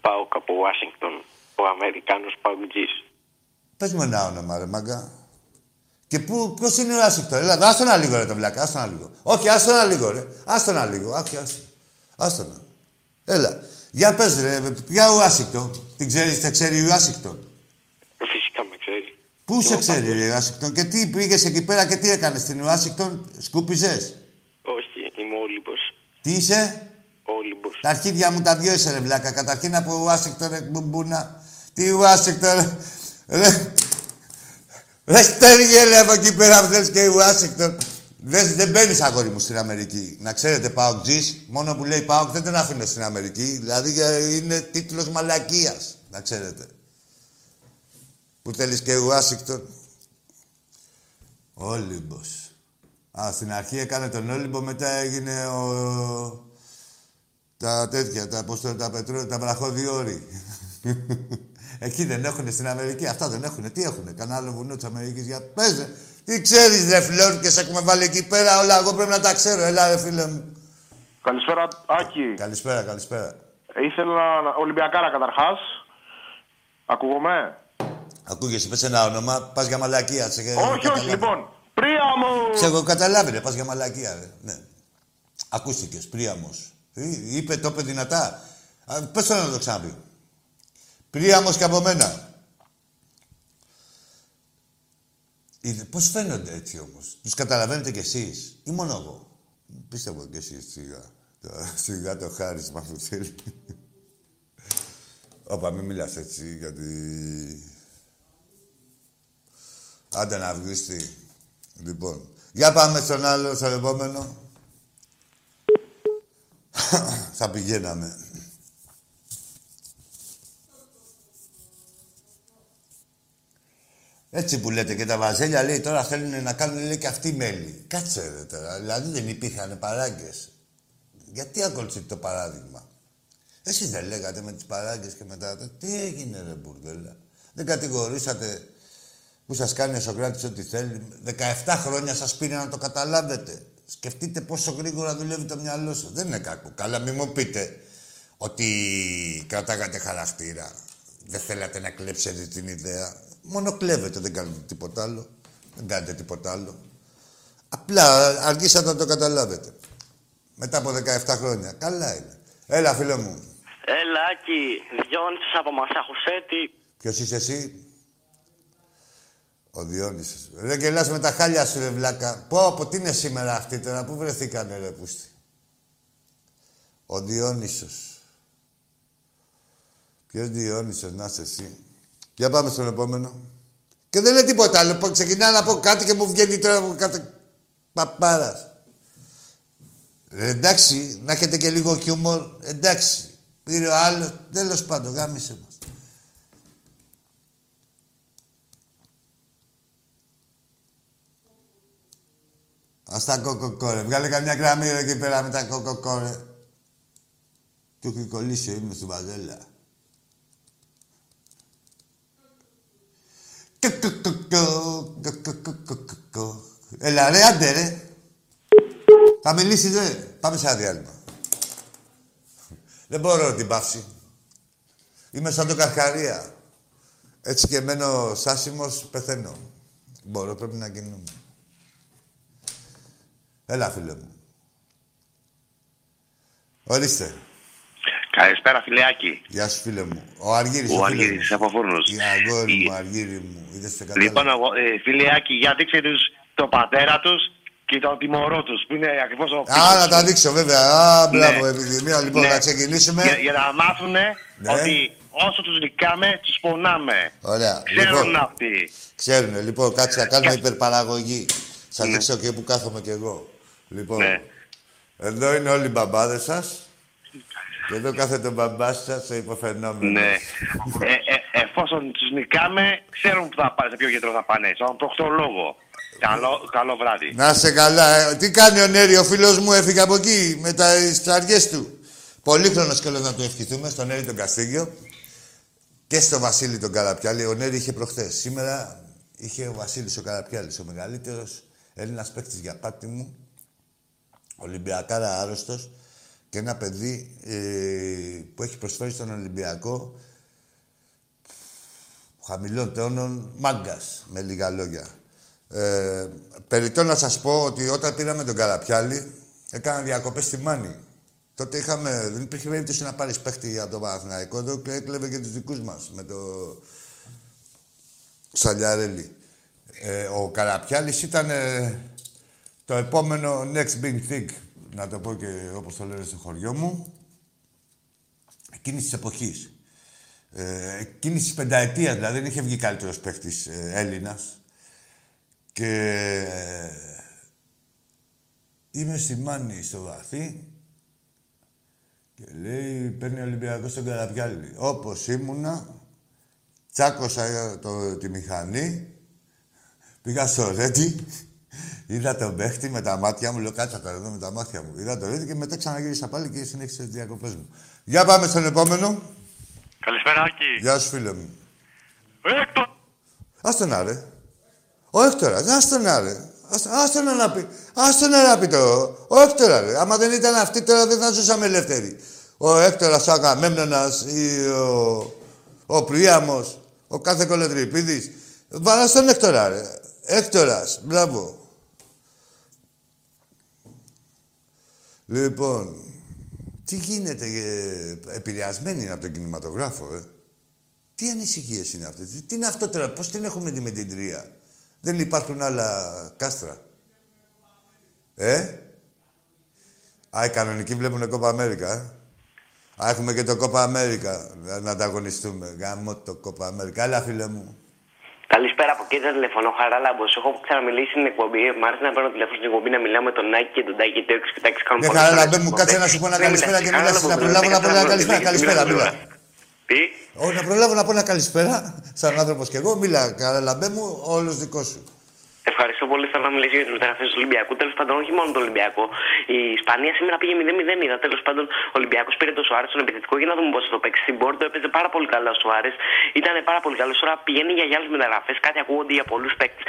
Πάω από Ουάσιγκτον. Ο Αμερικάνος Παγκουτζής. Πες μου ένα όνομα, ρε μάγκα. Και πού, ποιος είναι ο Άσικτον. Έλα, άστο ένα λίγο, ρε το βλάκα, άστο ένα λίγο. Όχι, άστο ένα λίγο, ρε. Άστο ένα λίγο. Άχι, άστο. Άστο ένα. Έλα. Για πες, ρε, ποια ο Άσικτον. Την ξέρεις, τα ξέρει ο Άσικτον. Φυσικά με ξέρει. Πού σε ξέρει, ρε, Ουάσιγκτον. Και τι πήγες εκεί πέρα και τι έκανες στην Ουάσιγκτον. Σκούπιζες; Όχι, είμαι Όλυμπος. Τι είσαι; Όλυμπος. Τα αρχίδια μου τα δυο είσαι, ρε βλάκα. Καταρχήν από Ουάσιγκτον, ρε μπουμπούνα. Τι Ουάσιγκτον, ρε. Ρε, ρε στέργελε από εκεί πέρα που θες και η Ουάσιγκτον. Δεν, δεν μπαίνεις αγόρι μου στην Αμερική. Να ξέρετε, Πάοκ Τζις, μόνο που λέει Πάοκ δεν τον αφήνω στην Αμερική. Δηλαδή ε, είναι τίτλος μαλακίας, να ξέρετε. Που θέλεις και η Ουάσιγκτον. Όλυμπος. Α, στην αρχή έκανε τον Όλυμπο, μετά έγινε ο... Τα τέτοια, τα, πώς το, τα πετρό, τα βραχώδη όρη. Εκεί δεν έχουν στην Αμερική. Αυτά δεν έχουν. Τι έχουν. Κανένα άλλο βουνό της Αμερικής για παίζε. Τι ξέρεις, ρε φιλόρ, και σε έχουμε βάλει εκεί πέρα όλα. Εγώ πρέπει να τα ξέρω. Έλα, ρε φίλε μου. Καλησπέρα, Άκη. Καλησπέρα, καλησπέρα. Ήθελα να... Ολυμπιακάρα καταρχάς. Ακούγομαι; Ακούγεσαι, πες ένα όνομα, πας για μαλακία. Σε... όχι, όχι, καταλάβει. λοιπόν. Πρίαμο! Σε έχω καταλάβει, ρε, πας για μαλακία, ρε. Ναι. Ακούστηκες, Πρίαμος. Ε, Είπε, το είπε δυνατά. Α, Πες το να το ξαναπεί. Πρίαμος και από μένα. Είδε, πώς φαίνονται έτσι όμως; Τους καταλαβαίνετε κι εσείς; Ή μόνο εγώ. Πίστευω κι εσείς σιγά. Τώρα, Σιγά το χάρισμα που θέλει. Όπα, μην μιλάς έτσι, γιατί... Άντε να βγεις τι. Λοιπόν, για πάμε στον άλλο, στον επόμενο. Θα πηγαίναμε. Έτσι που λέτε και τα βαζέλια λέει τώρα θέλουν να κάνουν λέει και αυτοί μέλη. Κάτσε ρε τώρα, δηλαδή δεν υπήρχαν παράγκες. Γιατί ακολουθείτε το παράδειγμα; Εσείς δεν λέγατε με τις παράγκες και μετά. Τι έγινε ρε μπουρδέλα. Δεν κατηγορήσατε που σας κάνει ο Σοκράτης ό,τι θέλει. 17 χρόνια σας πήρε να το καταλάβετε. Σκεφτείτε πόσο γρήγορα δουλεύει το μυαλό σας. Δεν είναι κακό. Καλά μην μου πείτε ότι κρατάγατε χαρακτήρα. Δεν θέλατε να κλέψετε την ιδέα. Μόνο κλέβετε, δεν κάνετε τίποτα άλλο. Δεν κάνετε τίποτα άλλο. Απλά αργήσατε να το καταλάβετε. Μετά από 17 χρόνια. Καλά είναι. Έλα, φίλε μου. Έλα, Άκη, Διόνυσος από Μασαχουσέτη. Ποιος είσαι εσύ; Ο Διόνυσος. Ρε γελάς με τα χάλια σου, ρε βλάκα. Πω, από τι είναι σήμερα αυτή τώρα. Πού βρεθήκανε, ρε πούστη. Ο Διόνυσος. Ποιος Διόνυσος, να είσαι εσύ. Για πάμε στον επόμενο. Και δεν λέει τίποτα άλλο. Πω, Ξεκινά να πω κάτι και μου βγαίνει τώρα από κάτω. Παπάρας. Ρε, εντάξει, να έχετε και λίγο χιούμορ. Εντάξει. Πήρε ο άλλος. Τέλος πάντων, γάμισε μας. Ας τα κοκοκόρε. Βγάλε καμιά γραμμή ρε, εκεί πέρα με τα κοκοκόρε. Του έχει κολλήσει ο ύμνος του Βαζέλα. Κοκοκοκο, κοκοκοκοκο. Έλα ρε, άντε ρε. Θα μιλήσεις ρε. Πάμε σε ένα διάλειμμα. Δεν μπορώ την παύση. Είμαι σαν το καρχαρία. Έτσι και μένω σάσιμος, πεθαίνω. Μπορώ, πρέπει να κινούμε. Έλα, φίλε μου. Ορίστε. Καλησπέρα, φιλεάκι. Γεια σου, φίλε μου. Ο Αργύρης, Ο φίλος Αργύρης μου. από Φούρνους. Η αγόρι Η- μου, Αργύρι μου. Είδες το κατάλαβα. Λοιπόν, εγώ, ε, φιλεάκι, για δείξε τους το πατέρα τους και τον τιμωρό τους, που είναι ακριβώς ο Α, να τα δείξω, βέβαια. Α, μπράβο, Ναι. επιδημία. Λοιπόν, Ναι. να ξεκινήσουμε. Για, για να μάθουν Ναι. ότι όσο τους νικάμε, τους πονάμε. Ωραία. Ξέρουν Λοιπόν, αυτοί. ξέρουνε. Λοιπόν, κάτσε να κάνουμε υπερπαραγωγή. Θα δείξω και που κάθομαι κι εγώ. Λοιπόν, Ναι. εδώ είναι όλοι οι μπαμπάδες σας. Και εδώ κάθεται ο μπαμπάς σας, ο υποφαινόμενος. Ναι. ε, ε, εφόσον τους νικάμε, ξέρουν που θα πάνε, σε ποιο γιατρό θα πάνε. Στον προκτολόγο. Καλό, καλό βράδυ. Να σε καλά. Ε, Τι κάνει ο Νέρη, ο φίλος μου έφυγε από εκεί με τα αργές του. Πολύχρονος και να του ευχηθούμε στον Νέρη τον Καστίγιο και στο Βασίλη τον Καραπιάλη. Ο Νέρη είχε προχθές. Σήμερα είχε ο Βασίλης ο Καραπιάλης, ο μεγαλύτερος Έλληνας παίκτης για πάτη μου. Ολυμπιακάρα άρρωστος και ένα παιδί ε, που έχει προσφέρει στον Ολυμπιακό χαμηλών τόνων μάγκας, με λίγα λόγια. Ε, περιττό να σας πω ότι όταν πήραμε τον Καραπιάλη, έκανα διακοπές στη Μάνη. Τότε είχαμε, δεν υπήρχε περίπτωση να πάρεις παίχτη για τον Παναθηναϊκό εδώ και έκλεβε και τους δικούς μας με το Σαλιαρέλη. Ε, ο Καραπιάλης ήταν ε, το επόμενο next big thing, να το πω και όπως το λένε στο χωριό μου, εκείνης της εποχής. Ε, εκείνης της πενταετίας, δηλαδή δεν είχε βγει καλύτερος παίχτης ε, Έλληνας. Και ε, είμαι στη Μάνη στο βαθύ και λέει παίρνει ο Ολυμπιακός στον Καραπιάλη. Όπως ήμουνα, τσάκωσα ε, το, τη μηχανή, πήγα στο Ρέντι, είδα τον παίχτη με τα μάτια μου, λέω κάτσα τώρα εδώ με τα μάτια μου. Είδα τον Ρέντι και μετά ξαναγύρισα πάλι και συνέχισα τις διακοπές μου. Για πάμε στον επόμενο. Καλησπέρα, Άκη. Γεια σου φίλε μου. Έκτο. Ας τον άρε. Ο Έκτορας, ας τον άρε. Ας, ας τον να πει. Ας τον να πει το. Ο Έκτορα, ρε. Άμα δεν ήταν αυτή τώρα δεν θα ζούσαμε ελεύθεροι. Ο Έκτορας, ο Αγαμέμνονας ή ο, ο Πριάμος, ο κάθε κολοτρυπίδης. Βάλα στον Έκτορα, ρε. Έκτορας, μπράβο. Λοιπόν, τι γίνεται, ε, επηρεασμένοι είναι από τον κινηματογράφο, ε. Τι ανησυχίες είναι αυτές, τι είναι αυτό τώρα, πώς την έχουμε δει με την τρία. Δεν υπάρχουν άλλα κάστρα. Ε; Α, οι κανονικοί βλέπουν κόπα Αμέρικα, ε. Α, έχουμε και το κόπα Αμέρικα να ανταγωνιστούμε. Γάμο το κόπα Αμέρικα. Έλα, φίλε μου. Καλησπέρα από εκεί, τηλεφωνώ. Χαράλαμπος. Έχω ξαναμιλήσει στην εκπομπή. Μ' άρεσε να παίρνω τηλέφωνο στην εκπομπή να μιλάω με τον Νάκη και τον Τάκη το 6 και τα 6 κάνουν Ναι, καλά, λαμπέ μου, κάτσε να σου πω ένα καλησπέρα και μιλάς. Να προλάβω να πω ένα καλησπέρα. Καλησπέρα, μιλά. Τι; Όχι, να προλάβω να πω ένα καλησπέρα, σαν άνθρωπος κι εγώ. Μίλα, καλά, λαμπέ μου, όλος δικός σου. Ευχαριστώ πολύ. Θέλω να μιλήσω για τι μεταγραφέ του Ολυμπιακού. Τέλος πάντων, όχι μόνο το Ολυμπιακό. Η Ισπανία σήμερα πήγε 0-0. Είδα τέλος πάντων ο Ολυμπιακός πήρε το Σουάρες στον επιθετικό για να δούμε πώς θα το παίξει. Στην Πόρτο έπαιζε πάρα πολύ καλά ο Σουάρες. Ήταν πάρα πολύ καλός. Τώρα πηγαίνει για άλλε μεταγραφές. Κάτι ακούγονται για πολλούς παίκτες.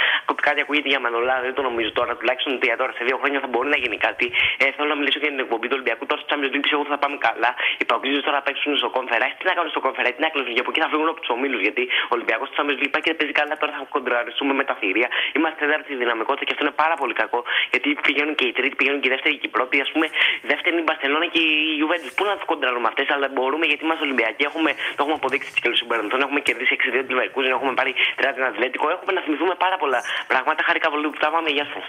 Κάτι ακούγεται για Μανολά. Δεν το νομίζω τώρα. Τουλάχιστον για τώρα σε δύο χρόνια θα μπορεί να γίνει κάτι. Ε, θέλω να μιλήσω για την εκπομπή του Ολυμπιακού. Τώρα στο Champions League πιστεύω ότι θα πάμε καλά. Οι παγκοσμίω τώρα παίξουν στο κόμφερα. Τι να κάνουν στο κόμφερα, τι να κλείσουν. Για από εκεί θα φύγουν από τους ομίλους. Γιατί ο Ολυμπιακός στο Champions League πάει και παίζει καλά. Τώρα θα κοντραριστούμε με τα θηρία. Είμαστε τέταρτη δυναμικότητα και αυτό είναι πάρα πολύ κακό. Γιατί πηγαίνουν και οι τρίτη, πηγαίνουν και οι δεύτεροι και οι πρώτοι. Α πούμε, η δεύτερη είναι η Μπαρσελόνα και η Juventus. Πού να τους κοντράρουμε αυτές, αλλά μπορούμε γιατί είμαστε Ολυμπιακοί. Έχουμε, το έχουμε αποδείξει τη κελουσίου παρελθόν. Έχουμε κερδίσει 6-2 του Λιβερκούζιν, έχουμε πάρει 30 την Ατλέτικο. Έχουμε να θυμηθούμε πάρα πολλά πράγματα. Χάρηκα πολύ που τα πάμε. Γεια σας.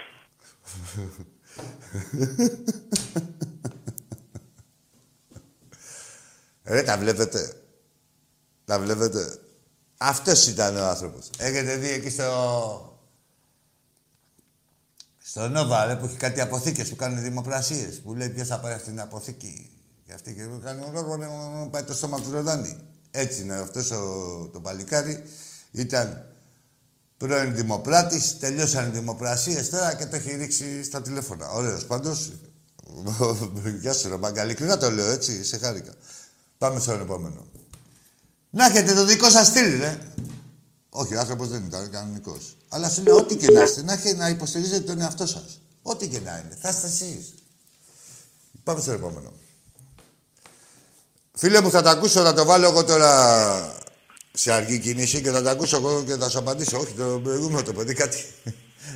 Ρε, τα βλέπετε. Τα βλέπετε. Αυτός ήταν ο άνθρωπος. Έχετε δει εκεί στο... Στο Νόβα, ρε, που έχει κάτι αποθήκες που κάνουν δημοπρασίες. Που λέει ποιος θα πάρει αυτή την αποθήκη. Και αυτή και κάνει λόγο να πάει το στόμα του Ροδάνη. Έτσι είναι αυτός ο, το παλικάρι. Ήταν πρώην δημοπράτης, τελειώσαν οι δημοπρασίες τώρα και το έχει ρίξει στα τηλέφωνα. Ωραίος πάντως. Γεια σου ρε μάγκα, ειλικρινά το λέω έτσι, σε χάρηκα. Πάμε στον επόμενο. Να έχετε το δικό σας στυλ, ρε. Όχι, ο άνθρωπος δεν ήταν κανονικός. Αλλά σου λέω ό,τι και να είστε, να, έχετε, να υποστηρίζετε τον εαυτό σας. Ό,τι και να είναι. Θα είστε εσείς. Πάμε στο επόμενο. Φίλε μου, θα τα ακούσω, θα το βάλω εγώ τώρα σε αργή κίνηση και θα τα ακούσω εγώ και θα σου απαντήσω. Όχι, το προηγούμενο το παιδί κάτι.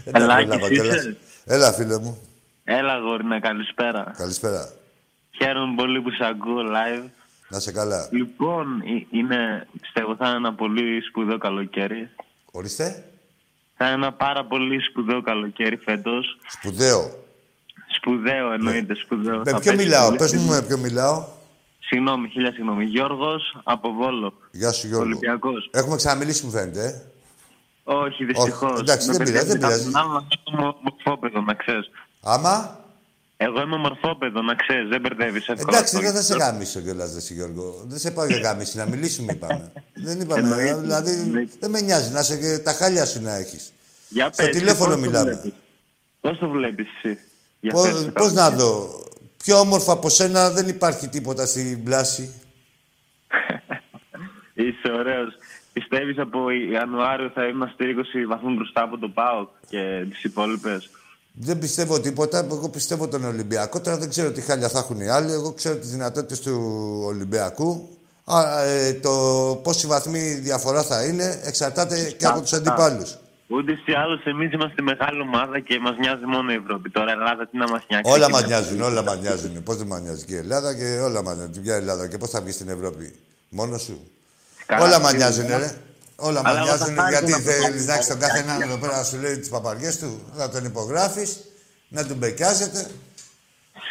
Δεν τα Ελάκης, πρόλαβα κιόλας. είσαι; Έλα, φίλε μου. Έλα, γόρινα, καλησπέρα. Καλησπέρα. Χαίρομαι πολύ που σε ακούω live. Να σε καλά. Λοιπόν, ε- είναι, πιστεύω θα είναι ένα πολύ σπουδαίο καλοκαίρι. Ορίστε. Θα είναι ένα πάρα πολύ σπουδαίο καλοκαίρι φέτος. Σπουδαίο. Σπουδαίο εννοείται, σπουδαίο. Με Θα ποιο παίξει μιλάω, πολύ πες μου σπουδαίο. με ποιο μιλάω. Συγγνώμη, χίλια συγγνώμη. Γιώργος από Βόλο. Γεια σου Γιώργο. Ολυμπιακός. Έχουμε ξαναμιλήσει μου φαίνεται, ε. Όχι, δυστυχώ. εντάξει, δεν πειράζει, δεν πειράζει. είμαι μορφόπεδο, να ξέρει. Άμα. Εγώ είμαι μορφόπεδο, να ξέρεις, δεν μπερδεύεις εύκολα. Εντάξει, το δεν θα σε λεπτό. γάμισω κιόλας, δε Γιώργο. Δεν σε πάω για γάμιση, να μιλήσουμε είπαμε. δεν είπαμε, Εννοείται. δηλαδή δεν με νοιάζει να σε και τα χάλια σου να έχεις. Για Στο πες, τηλέφωνο πώς το μιλάμε. βλέπεις; Πώς το βλέπεις εσύ; Για Πώς, πες, πώς να δω. Πιο όμορφα από σένα δεν υπάρχει τίποτα στην πλάση. Είσαι ωραίος. Πιστεύεις από Ιανουάριο θα είμαστε 20 βαθμούς μπροστά από το ΠΑΟΚ και τις υπόλοιπες; Δεν πιστεύω τίποτα. Εγώ πιστεύω τον Ολυμπιακό. Τώρα δεν ξέρω τι χάλια θα έχουν οι άλλοι. Εγώ ξέρω τις δυνατότητες του Ολυμπιακού. Α, ε, το πόση βαθμή διαφορά θα είναι εξαρτάται και από τους αντιπάλους. Ούτε ή άλλως εμείς είμαστε μεγάλη ομάδα και μας νοιάζει μόνο η Ευρώπη. Τώρα η Ελλάδα τι να μας νοιάξει. Όλα εκεί μας να- νοιάζουν, όλα μας νοιάζουν. Πώς δεν μας νοιάζει και η Ελλάδα και όλα μας νοιάζουν. Ποια Ελλάδα και πώς θα βγει στην Ευρώπη; Μόνος σου; Καλά, όλα μας σίγουρα. νοιάζουν, ρε. Όλα μα Αλλά εγώ νοιάζουν θα χάρηκα γιατί να θέλεις πω- να έχεις τον κάθε έναν εδώ πέρα να σου λέει τις παπαριές του, να τον υπογράφεις, να τον μπεκιάζετε.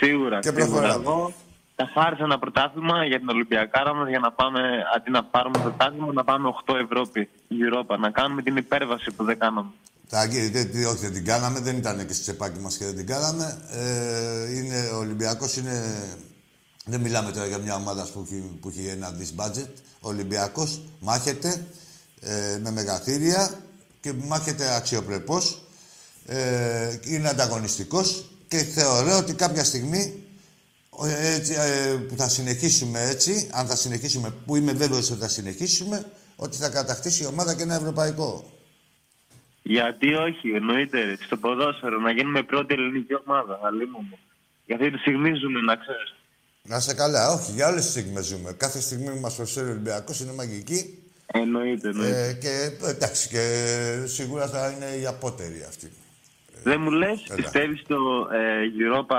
Σίγουρα. Και σίγουρα. προχωράμε. Εγώ θα χάρισα ένα πρωτάθλημα για την Ολυμπιακάρα μας για να πάμε αντί να πάρουμε πρωτάθλημα να πάμε 8 Ευρώπη, Europa. Να κάνουμε την υπέρβαση που δεν κάναμε. Τα, δεν, δεν- όχι, δεν την κάναμε, δεν ήταν και στο τσεπάκι μας και δεν την κάναμε. Ε, είναι, ο Ολυμπιακός είναι. Δεν μιλάμε τώρα για μια ομάδα που έχει, που έχει ένα δις budget. Ο Ολυμπιακός μάχεται ε, με μεγαθύρια και μάχεται αξιοπρεπώς. Ε, είναι ανταγωνιστικός και θεωρώ ότι κάποια στιγμή ε, έτσι, ε, που θα συνεχίσουμε έτσι, αν θα συνεχίσουμε, που είμαι βέβαιος ότι θα συνεχίσουμε, ο ότι θα κατακτήσει η ομάδα και ένα ευρωπαϊκό. Γιατί όχι, εννοείται. ρε. Στο ποδόσφαιρο να γίνουμε πρώτη ελληνική ομάδα. Αλλήμον. Για αυτή τη στιγμή ζούμε, να ξέρεις. Να σε καλά, όχι, για όλες τις στιγμές ζούμε. Κάθε στιγμή που μας προσφέρει ο Ολυμπιακός είναι μαγική. Εννοείται, εννοείται. Ε, και εντάξει, και σίγουρα θα είναι η απότερη αυτή. Δεν μου λες, Έλα. πιστεύεις στο ε, Europa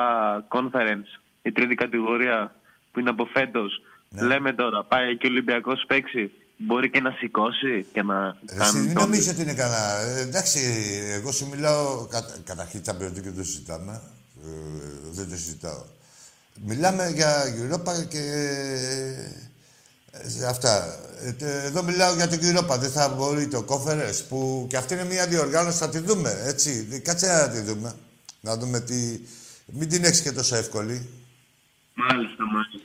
Conference, η τρίτη κατηγορία που είναι από φέτος; Ναι. Λέμε τώρα, πάει και ο Ολυμπιακός παίξει. Μπορεί και να σηκώσει και να Εσύ κάνει. μην τον- νομίζεις ότι είναι κανένα. Ε, εντάξει, εγώ σου μιλάω. Κατα... Καταρχήν τα και δεν το συζητάμε. Ε, δεν το συζητάω. Μιλάμε για Europa και. Ε, σε αυτά. Ε, τε- εδώ μιλάω για το Europa. Δεν θα μπορεί το Conference που και αυτή είναι μια διοργάνωση. Θα τη δούμε. Έτσι. Κάτσε να τη δούμε. Να δούμε τι. Μην την έχεις και τόσο εύκολη. Μάλιστα, μάλιστα.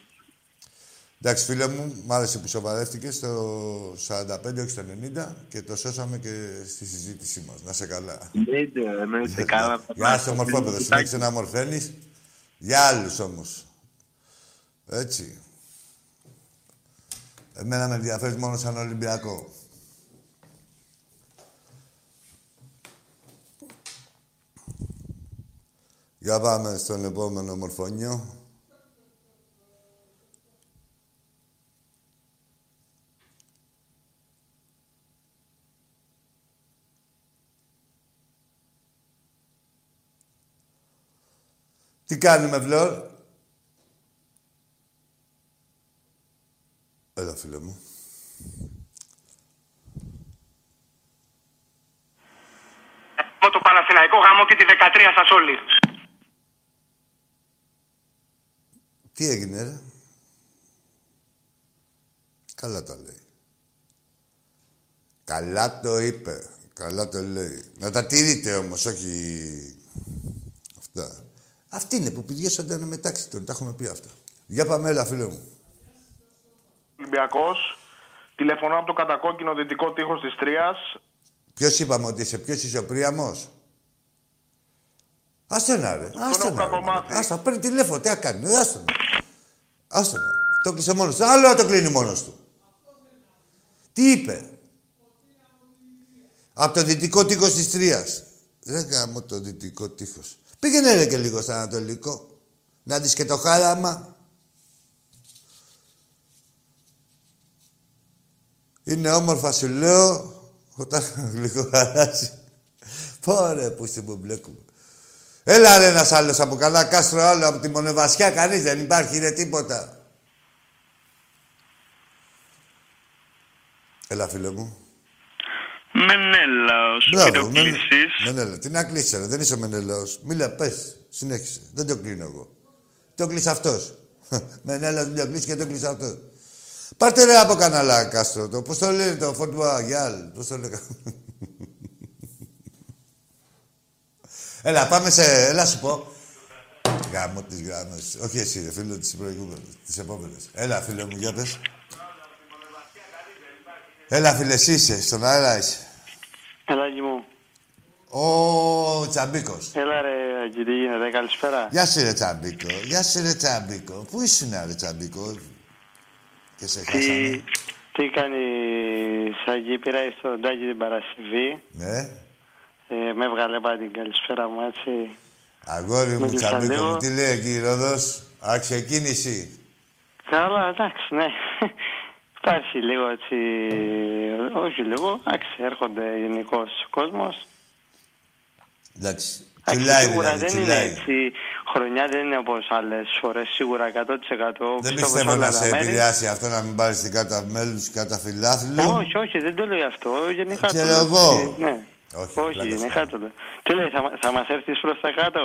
Εντάξει, φίλε μου, μ' άρεσε που σοβαρεύτηκες στο 45, όχι στο 90 και το σώσαμε και στη συζήτησή μας. Να σε καλά. Εννοείται, εννοείται. Καλά. Γεια σου, ομορφόπεδο. Συνέχισε να ομορφαίνεις. Για άλλους όμως. Έτσι. Εμένα με ενδιαφέρει μόνο σαν Ολυμπιακό. Για πάμε στον επόμενο μορφωνιό. Τι κάνουμε, Βλόρ; Έλα, φίλε μου. Από το Παναθηναϊκό γαμό και τη 13 σας όλοι. Τι έγινε, ρε; Καλά τα λέει. Καλά το είπε. Καλά το λέει. Να τα τηρείτε όμως, όχι αυτά. Αυτή είναι που πηγαίνονται μεταξύ των. Τα έχουμε πει αυτά. Για πάμε, έλα, φίλε μου. Ολυμπιακός. Τηλεφωνώ από το κατακόκκινο δυτικό τείχος της Τρίας. Ποιος είπαμε ότι είσαι, ποιος είσαι ο Πρίαμος; Άστο να ρε, άστο έχω να ρε. κακομάθει. Άστο, παίρνει τηλέφωνο, τι να κάνει, ρε, άστο να. Άστο να. Το κλείσε μόνος του. Άλλο να το κλείνει μόνος του. Τι είπε; Από το δυτικό τείχος της Τρίας. Δεν γάμω το δυτικό τείχος. Πήγαινε ρε και λίγο στο ανατολικό. Να δεις και το χάραμα. Είναι όμορφα σου λέω, όταν λίγο χαράζει. Πόρε που στην που μπλέκουμε. Έλα ρε ένας άλλος από καλά κάστρο άλλο από τη Μονεβασιά κανείς δεν υπάρχει ρε τίποτα. Έλα φίλε μου. Μενέλαος. Και Μπράβο, το Μενε- κλείσεις. Μενέλα. Τι να κλείσει, ρε. Δεν είσαι ο Μενέλαος. Μίλα, πες. Συνέχισε. Δεν το κλείνω εγώ. Το κλείσει αυτός. Μενέλαος μην το κλείσει και το κλείσει αυτός. Πάρτε ρε από κανένα κάστρο. Το, πώς το λένε το Φωτουά Γιάλ. Πώς το λέγα. Έλα, πάμε σε... Έλα σου πω. Γάμο τις γράμμες. Όχι εσύ, ρε, φίλο της προηγούμενης, της επόμενης. Έλα, φίλε μου, για πες. Έλα, φίλε, εσύ είσαι, στον αέρα είσαι. Ελάκι μου. Ο Τσαμπίκος. Έλα ρε, Αγγί, τι γίνεται, καλησπέρα. Γεια σου, ρε Τσαμπίκο. Γεια σου, ρε Τσαμπίκο. Πού ήσουν, ρε Τσαμπίκο; Και σε Τι, χάσαμε. τι κάνει Αγγί, πήρα στο Ντάκη την Παρασκευή. Ναι. Ε, με έβγαλε πάντα την καλησπέρα μου, έτσι. Αγόρι μου, Μίλησα Τσαμπίκο λίγο. μου, τι λέει εκεί η Ρόδος. Αξιοκίνηση. Καλά, εντάξει, ναι. Υπάρχει λίγο έτσι, όχι λίγο, εντάξει, έρχονται γενικώς ο κόσμος. Εντάξει. Εντάξει, Τσουλάει, σίγουρα δηλαδή, δεν είναι τσουλάει. έτσι, χρονιά δεν είναι όπως άλλες φορές, σίγουρα 100%. Δεν πιστεύω σε πιστεύω όλα να τα σε μέρη. επηρεάσει αυτό να μην πάρεις την κάρτα μέλους κατά φιλάθλου. Όχι, όχι, δεν το λέω αυτό. Γενικά Ξέρω το λέω. εγώ. Ε, Ναι. Όχι, Όχι, πλάκα γενικά κάνω. το λέω. Τι λέει, θα, μα- θα μας έρθεις προς τα κάτω;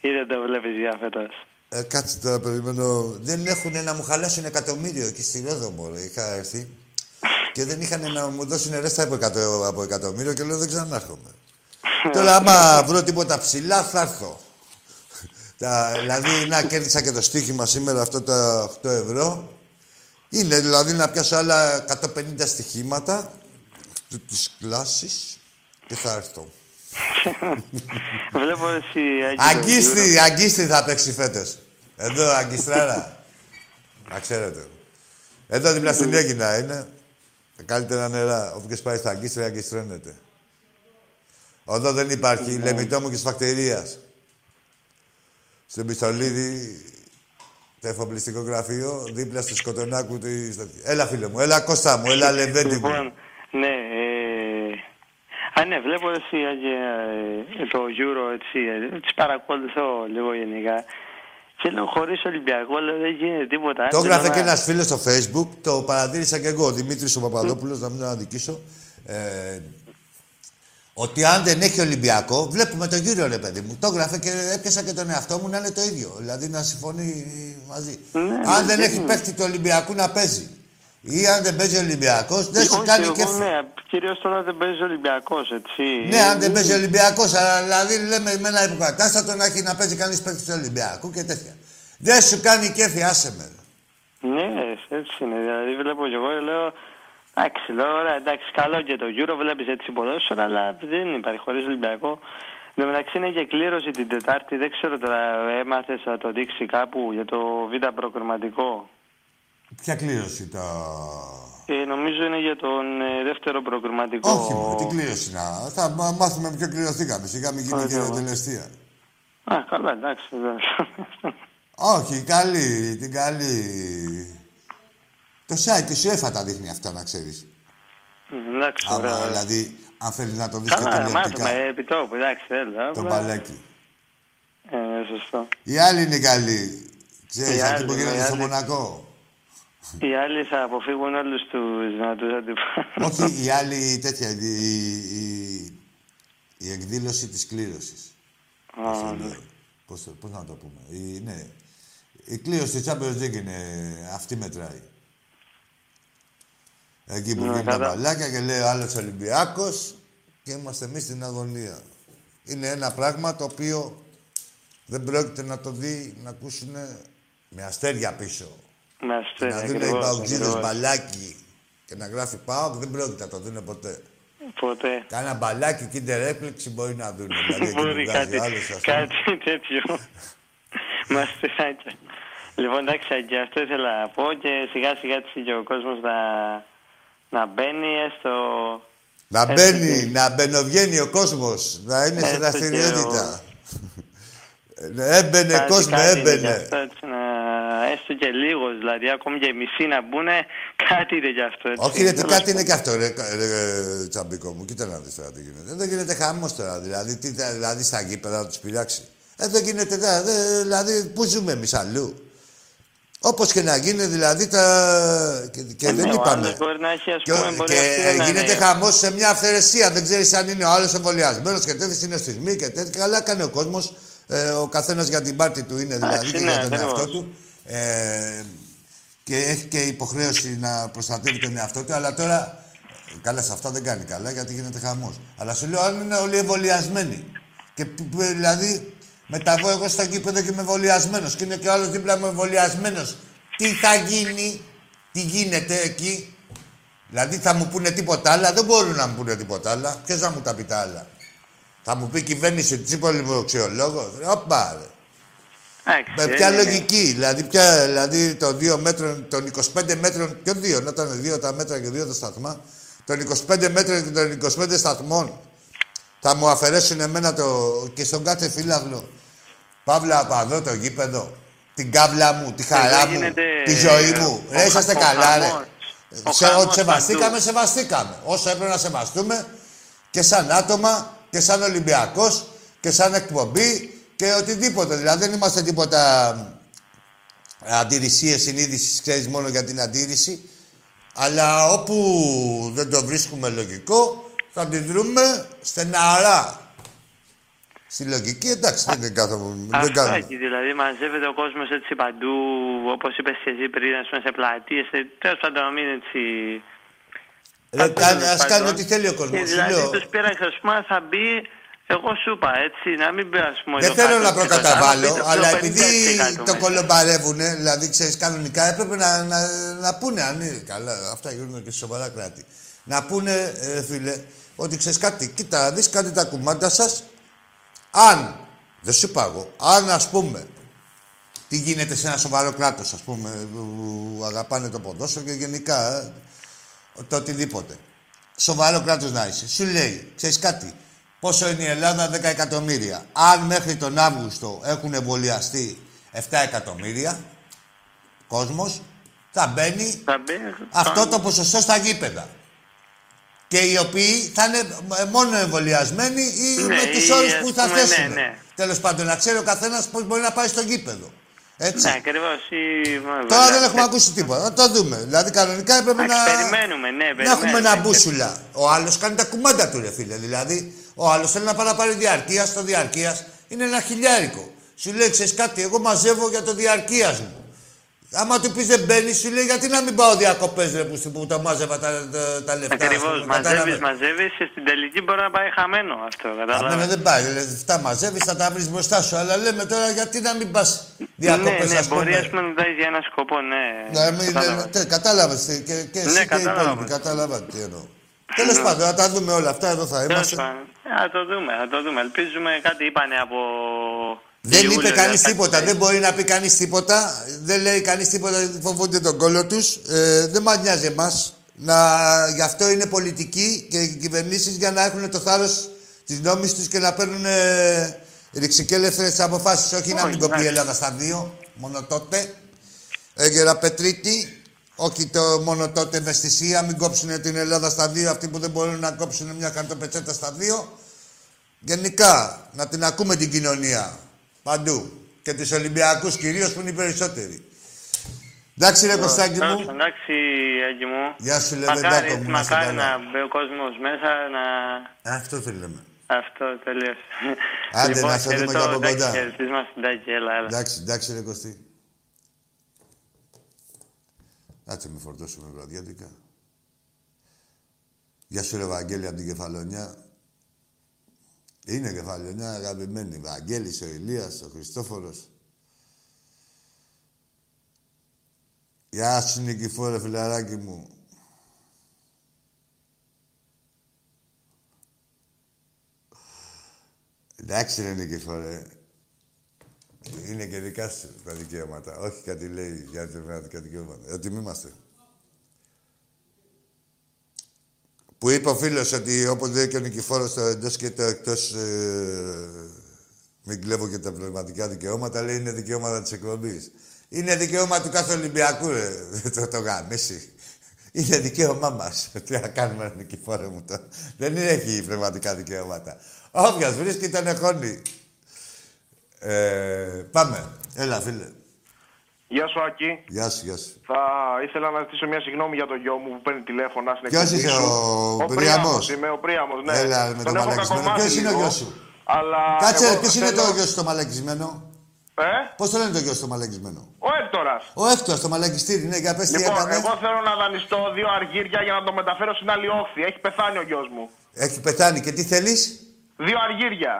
Ή δεν το βλέπεις για φέτος; Ε, κάτσε τώρα, περιμένω. Δεν έχουν να μου χαλάσουν εκατομμύριο εκεί στη Ρόδο, μωρέ. Είχα έρθει και δεν είχαν να μου δώσουν ρέστα από, εκατο, από εκατομμύριο και λέω δεν ξανάρχομαι. Τώρα, άμα βρω τίποτα ψηλά, θα έρθω. Τα, δηλαδή, να κέρδισα και το στοίχημα σήμερα αυτό τα 8 ευρώ. Είναι δηλαδή να πιάσω άλλα 150 στοιχήματα της κλάσης και θα έρθω. Βλέπω εσύ... Άκη, το Αγκίστη, αγκίστη θα παίξει φέτος. Εδώ, αγκιστράρα. να ξέρετε. Εδώ δίπλα στην Έγινα είναι. Τα καλύτερα νερά. Όποιος πάει στα αγκίστρια και στρώνεται. Εδώ δεν υπάρχει. Ναι. Λεμιτό μου και σφακτερίας. Στον Πιστολίδη, το εφοπλιστικό γραφείο, δίπλα στο Σκοτωνάκου. τη- στο- Έλα, φίλε μου. Έλα, Κώστα μου. Έλα, Λεβέντη μου. Λοιπόν, ναι, ε... Α, ναι, βλέπω εσύ ε, ε, το Euro, έτσι, ε, τις παρακολουθώ λίγο γενικά. Και λέω, χωρίς Ολυμπιακό, λέω, δεν γίνεται τίποτα. Το Άντε, έγραφε να- και ένας φίλος στο Facebook, το παρατήρησα και εγώ, ο Δημήτρης ο Παπαδόπουλος, να μην τον αδικήσω. Ε, ότι αν δεν έχει Ολυμπιακό, βλέπουμε το γύρο ρε παιδί μου. Το έγραφε και έπιασα και τον εαυτό μου να είναι το ίδιο. Δηλαδή να συμφωνεί μαζί. Ναι, αν ναι, δεν έχει ναι. παίχτη του Ολυμπιακού να παίζει. Ή αν δεν παίζει Ολυμπιακός, δεν σου Όχι, κάνει εγώ, και. Ναι, κυρίως τώρα δεν παίζει Ολυμπιακός, έτσι. Ναι, αν δεν παίζει Ολυμπιακός, αλλά δηλαδή λέμε με ένα υποκατάστατο να έχει να παίζει κανείς παίχτη του Ολυμπιακού και τέτοια. Δεν σου κάνει κέφι, άσε με. ρε. Ναι, έτσι είναι. Δηλαδή βλέπω και εγώ λέω. Εντάξει, λέω, ωραία, εντάξει, καλό και το Euro βλέπεις έτσι ποδόσφαιρο, αλλά δεν υπάρχει χωρίς Ολυμπιακό. Εν τω μεταξύ είναι και κλήρωση την Τετάρτη, δεν ξέρω τώρα, έμαθες να το δείξει κάπου για το β' προκριματικό. Ποια κλήρωση το. Ε, νομίζω είναι για τον ε, δεύτερο προκριματικό. Όχι, μόνο, τι κλήρωση να. Θα μά- μάθουμε με ποιο κληρωθήκαμε. Σιγά μην γίνει και Ωραία. τελεστία. Α, καλά, εντάξει. εντάξει. Όχι, καλή, την καλή. Το site της UEFA τα δείχνει αυτά, να ξέρεις. εντάξει, Άμα, ωραία. δηλαδή, αν θέλεις να το δεις και Καλά, τηλεοπτικά. μάθουμε επί τόπου, εντάξει, έλα. Το απλά- μπαλάκι. Ε, σωστό. Οι άλλοι είναι καλοί. Ξέρεις, Οι αυτοί άλλοι, που οι γίνονται στο άλλοι. Μονακό. Οι άλλοι θα αποφύγουν όλους τους δυνατούς αντιπάλους. Όχι, οι άλλοι τέτοια, η, η, η εκδήλωση της κλήρωσης. Πώς το λέω. Πώς, το- πώς να το πούμε. Η, ναι. Η κλήρωση της Champions League είναι αυτή μετράει. Εκεί που Ναι, βγαίνουν τα κατά. μπαλάκια και λέει ο άλλος Ολυμπιάκος και είμαστε εμείς στην αγωνία. Είναι ένα πράγμα το οποίο δεν πρόκειται να το δει, να ακούσουν με αστέρια πίσω. Με Και αστέρια, να δουν οι ακριβώς, παουτζίδες ακριβώς. μπαλάκι και να γράφει ΠΑΟΚ, δεν πρόκειται να το δουν ποτέ. Ποτέ. Κάνα μπαλάκι κίντερ έπληξη μπορεί να δουν. Δηλαδή, εκεί που Μπορεί βγάζει κάτι, ο άλλος, ας πούμε. κάτι τέτοιο. Με αστεράκια. Λοιπόν, εντάξει, και αυτό ήθελα να πω και σιγά σιγά έτσι και ο κόσμος να, να μπαίνει έστω... Να έστω μπαίνει, και- να μπαινοβγαίνει ο κόσμος, να είναι σε Έστω και δραστηριότητα. Ε, Έμπαινε κάτι- κόσμο, κάτι είναι γι' έμπαινε. αυτό, έτσι, να, έστω και λίγος, δηλαδή ακόμη και μισή να μπουν, κάτι είναι γι' αυτό. Έτσι. Όχι, ρε, τι Τέλος κάτι είναι και αυτό, ρε, ρε, ρε, τσαμπικό μου. Κοίτα να δεις τώρα τι γίνεται. Δεν γίνεται χαμός τώρα, δηλαδή, τι, θα- δηλαδή στα γήπεδα να τους πειράξει. Ε, δεν γίνεται τώρα, δε- δηλαδή, πού ζούμε εμείς αλλού; Όπως και να γίνει, δηλαδή, τα... και, και Ε, δεν ναι, ο είπαμε. άλλος μπορεί να έχει, ας Και, πούμε, μπορεί και αυτή να γίνεται είναι- χαμός σε μια αυθαιρεσία. Δεν ξέρεις αν είναι ο άλλος εμβολιασμένος και τέτοιοι συναισθισμοί και τέτοια. Καλά κάνει ο κόσμος. Ε, ο καθένας για την πάρτη του είναι δηλαδή Εντάξει, και ναι, για τον ακριβώς. εαυτό του. Ε, και έχει και υποχρέωση να προστατεύει τον εαυτό του. Αλλά τώρα. Καλά, σε αυτά δεν κάνει καλά γιατί γίνεται χαμός. Αλλά σου λέω αν είναι όλοι εμβολιασμένοι. Και π- π- δηλαδή μεταβώ εγώ στο γήπεδο και είμαι εμβολιασμένο και είναι και ο άλλος δίπλα μου εμβολιασμένο. Τι θα γίνει, τι γίνεται εκεί. Δηλαδή θα μου πούνε τίποτα άλλα, δεν μπορούν να μου πούνε τίποτα άλλα. Ποιος θα μου τα πει τα άλλα. Θα μου πει η κυβέρνηση Τσίπολη Βοξιολόγο. Όπα, ρε. Εντάξει, Με ποια ε, λογική, δηλαδή, ποια, δηλαδή των 2 μέτρων, των 25 μέτρων, ποιο δύο, να ήταν δύο τα μέτρα και δύο τα σταθμά, των 25 μέτρων και των 25 σταθμών, θα μου αφαιρέσουν εμένα το, και στον κάθε φύλαγλο, Παύλα από εδώ το γήπεδο, την κάβλα μου, τη χαρά Εδώ μου, γίνεται, τη ζωή ε, μου. ο Ρε, είσαστε χα- ο καλά, ρε. χαμός. Ο Σε, χαμός ότι σεβαστήκαμε, παντού. σεβαστήκαμε. Όσο έπρεπε να σεβαστούμε και σαν άτομα και σαν Ολυμπιακός και σαν εκπομπή και οτιδήποτε. Δηλαδή δεν είμαστε τίποτα αντιρρησίες συνείδησης, ξέρεις, μόνο για την αντίρρηση. Αλλά όπου δεν το βρίσκουμε λογικό, θα αντιδρούμε στεναρά. Στη λογική, εντάξει, δεν είναι κάθομαι. Δεν Αυτό κάνουμε. εκεί, δηλαδή μαζεύεται ο κόσμος έτσι παντού, όπως είπες και εσύ πριν, ας πούμε, σε πλατείες. Τέλος πάντων, να μην έτσι. Ρε, Πάντως, κάνε- τέλος ας κάνει πάντων. ό,τι θέλει ο κόσμος. Και Σου Δηλαδή, λέω. τους πήραξε, ας πούμε, θα μπει. Εγώ σου είπα έτσι, να μην πει, ας πούμε. Δεν το θέλω να 100%, προκαταβάλω, να πει το αλλά 50% επειδή το μέσα. κολομπαρεύουν, δηλαδή ξέρεις κανονικά, έπρεπε να, να, να πούνε αν είναι καλά. Αυτά γίνονται και σε σοβαρά κράτη. Να πούνε, ε, φίλε, ότι ξέρεις κάτι, κοίτα, δεις κάτι τα κουμάντα σας. Αν, δεν σου είπα εγώ, αν ας πούμε, τι γίνεται σε ένα σοβαρό κράτος, ας πούμε, που αγαπάνε το ποδόσφαιρο και γενικά. ε, το οτιδήποτε. Σοβαρό κράτος να είσαι. Σου λέει, ξέρεις κάτι, πόσο είναι η Ελλάδα, 10 εκατομμύρια. Αν μέχρι τον Αύγουστο έχουν εμβολιαστεί 7 εκατομμύρια κόσμος, θα μπαίνει Θα μπαίνει. αυτό το ποσοστό στα γήπεδα. Και οι οποίοι θα είναι ε, μόνο εμβολιασμένοι ή Ναι, με του ή, όρου ας που θα πούμε, ναι, θέσουν. ναι. Τέλος πάντων, να ξέρει ο καθένας πώς μπορεί να πάει στο γήπεδο. Έτσι. Ναι, ακριβώς. Τώρα δεν έχουμε ακούσει τίποτα. Θα το δούμε. Δηλαδή, κανονικά έπρεπε να, Περιμένουμε, ναι, περιμένουμε. να έχουμε ένα μπούσουλα. Ο άλλος κάνει τα κουμάντα του, ρε φίλε. Δηλαδή, ο άλλος θέλει να πάει να πάρει διαρκείας. Στο διαρκείας είναι ένα χιλιάρικο. Σου λέει, ξέρεις κάτι, εγώ μαζεύω για το διαρκείας μου. Άμα του πεις δεν μπαίνεις, σου λέει γιατί να μην πάω διακοπές ρε που, που τα μάζευα τα, τα, τα λεφτά. Ακριβώς. ας πούμε, Μαζεύεις, κατάλαβες. μαζεύει. Στην τελική μπορεί να πάει χαμένο αυτό. Αμένα Κατάλαβε. δεν πάει. Δηλαδή, αυτά μαζεύεις, θα τα βρεις μπροστά σου. Αλλά λέμε τώρα γιατί να μην πας διακοπές, ναι, ναι, ας πούμε. μπορεί ας πούμε, να τα έχει για ένα σκοπό, ναι. Να μην, Κατάλαβα. τε- κατάλαβες και, και εσύ Ναι, και οι κατάλαβα. υπόλοιποι. Κατάλαβα τι εννοώ. Τέλος πάντων, να τα δούμε όλα αυτά, εδώ θα Τέλος είμαστε. πάντων. Α, το δούμε, α το δούμε. Ελπίζουμε κάτι είπανε από. Δεν Ιούλιο, είπε κανείς κάτι τίποτα, τέτοιο. δεν μπορεί να πει κανείς τίποτα. Δεν λέει κανείς τίποτα, γιατί φοβούνται τον κόλλο τους. Ε, δεν μα νοιάζει εμά. Γι' αυτό είναι πολιτικοί και οι κυβερνήσεις για να έχουν το θάρρος της νόμης τους και να παίρνουν ε, ρηξικέλευτερε αποφάσεις. Όχι να μην κοπεί η εντάξει. Ελλάδα στα δύο, μόνο τότε. Έγκαιρα Πετρίτη, όχι το μόνο τότε ευαισθησία, μην κόψουν την Ελλάδα στα δύο. Αυτοί που δεν μπορούν να κόψουν μια καρτοπετσέτα στα δύο. Γενικά, να την ακούμε την κοινωνία. Παντού. Και τους Ολυμπιακούς κυρίως που είναι οι περισσότεροι. Εντάξει, ρε Κωστάκη Τέλος, μου. Εντάξει, Άγγι μου. Γεια σου, Μακάρι, Λεβεντάκο μου. να είσαι μακάρι καλά. να μπει ο κόσμος μέσα να. Αυτό θέλουμε. Αυτό τελείωσε. Άντε, λοιπόν, να σε δούμε χαιρετώ, και από εντάξει, κοντά. χαιρετίσμα στην Τάκη, έλα, έλα. Εντάξει, εντάξει, ρε Κωστή. Κάτσε με φορτώσουμε βραδιάτικα. Γεια σου, ρε Βαγγέλη, από την Κεφαλονιά. Είναι Κεφαλονιά, αγαπημένη. Βαγγέλης, ο Ηλίας, ο Χριστόφορος. Γεια σου, Νικηφόρε, φιλαράκι μου. Εντάξει, ρε Νικηφόρε. Είναι και δικά σου τα δικαιώματα. Όχι κάτι λέει για τα πνευματικά δικαιώματα. Ότι μη είμαστε. Που είπε ο φίλος ότι όπως λέει και ο Νικηφόρος το εντός και το εκτός ε, μην κλέβω και τα πνευματικά δικαιώματα, λέει είναι δικαιώματα της εκπομπής. Είναι δικαίωμα του κάθε Ολυμπιακού, ρε, το, το γαμίσει. Είναι δικαίωμά μας. Τι να κάνουμε, ρε Νικηφόρε μου το. Δεν έχει πνευματικά δικαιώματα. Όποιος βρίσκει τον εχώνει. Ε, πάμε. Έλα, φίλε. Γεια σου, Άκη. Γεια σου, γεια σου. Θα ήθελα να ζητήσω μια συγγνώμη για τον γιο μου που παίρνει τηλέφωνα στην Ποιος εκπομπή είσαι, σου. ο ο Πριαμός; Είμαι ο Πρίαμος, ναι. Έλα, ρε, με Τον το έχω μαλακισμένο. κακομάθει Ποιος είναι ο λίγο, γιος σου; Αλλά Κάτσε, εγώ ρε, ποιος είναι θέλω- το γιος σου το μαλακισμένο; Ε, Πώς το λένε το γιος σου το μαλακισμένο; ο Έκτορας. Ο Εύτος, το μαλακιστήρι, ναι, για πες τι Λοιπόν, έκανες. εγώ θέλω να δανειστώ δύο αργύρια για να το μεταφέρω στην άλλη όχθη. Έχει πεθάνει ο γιος μου. Έχει πεθάνει και τι θέλεις; Δύο αργύρια.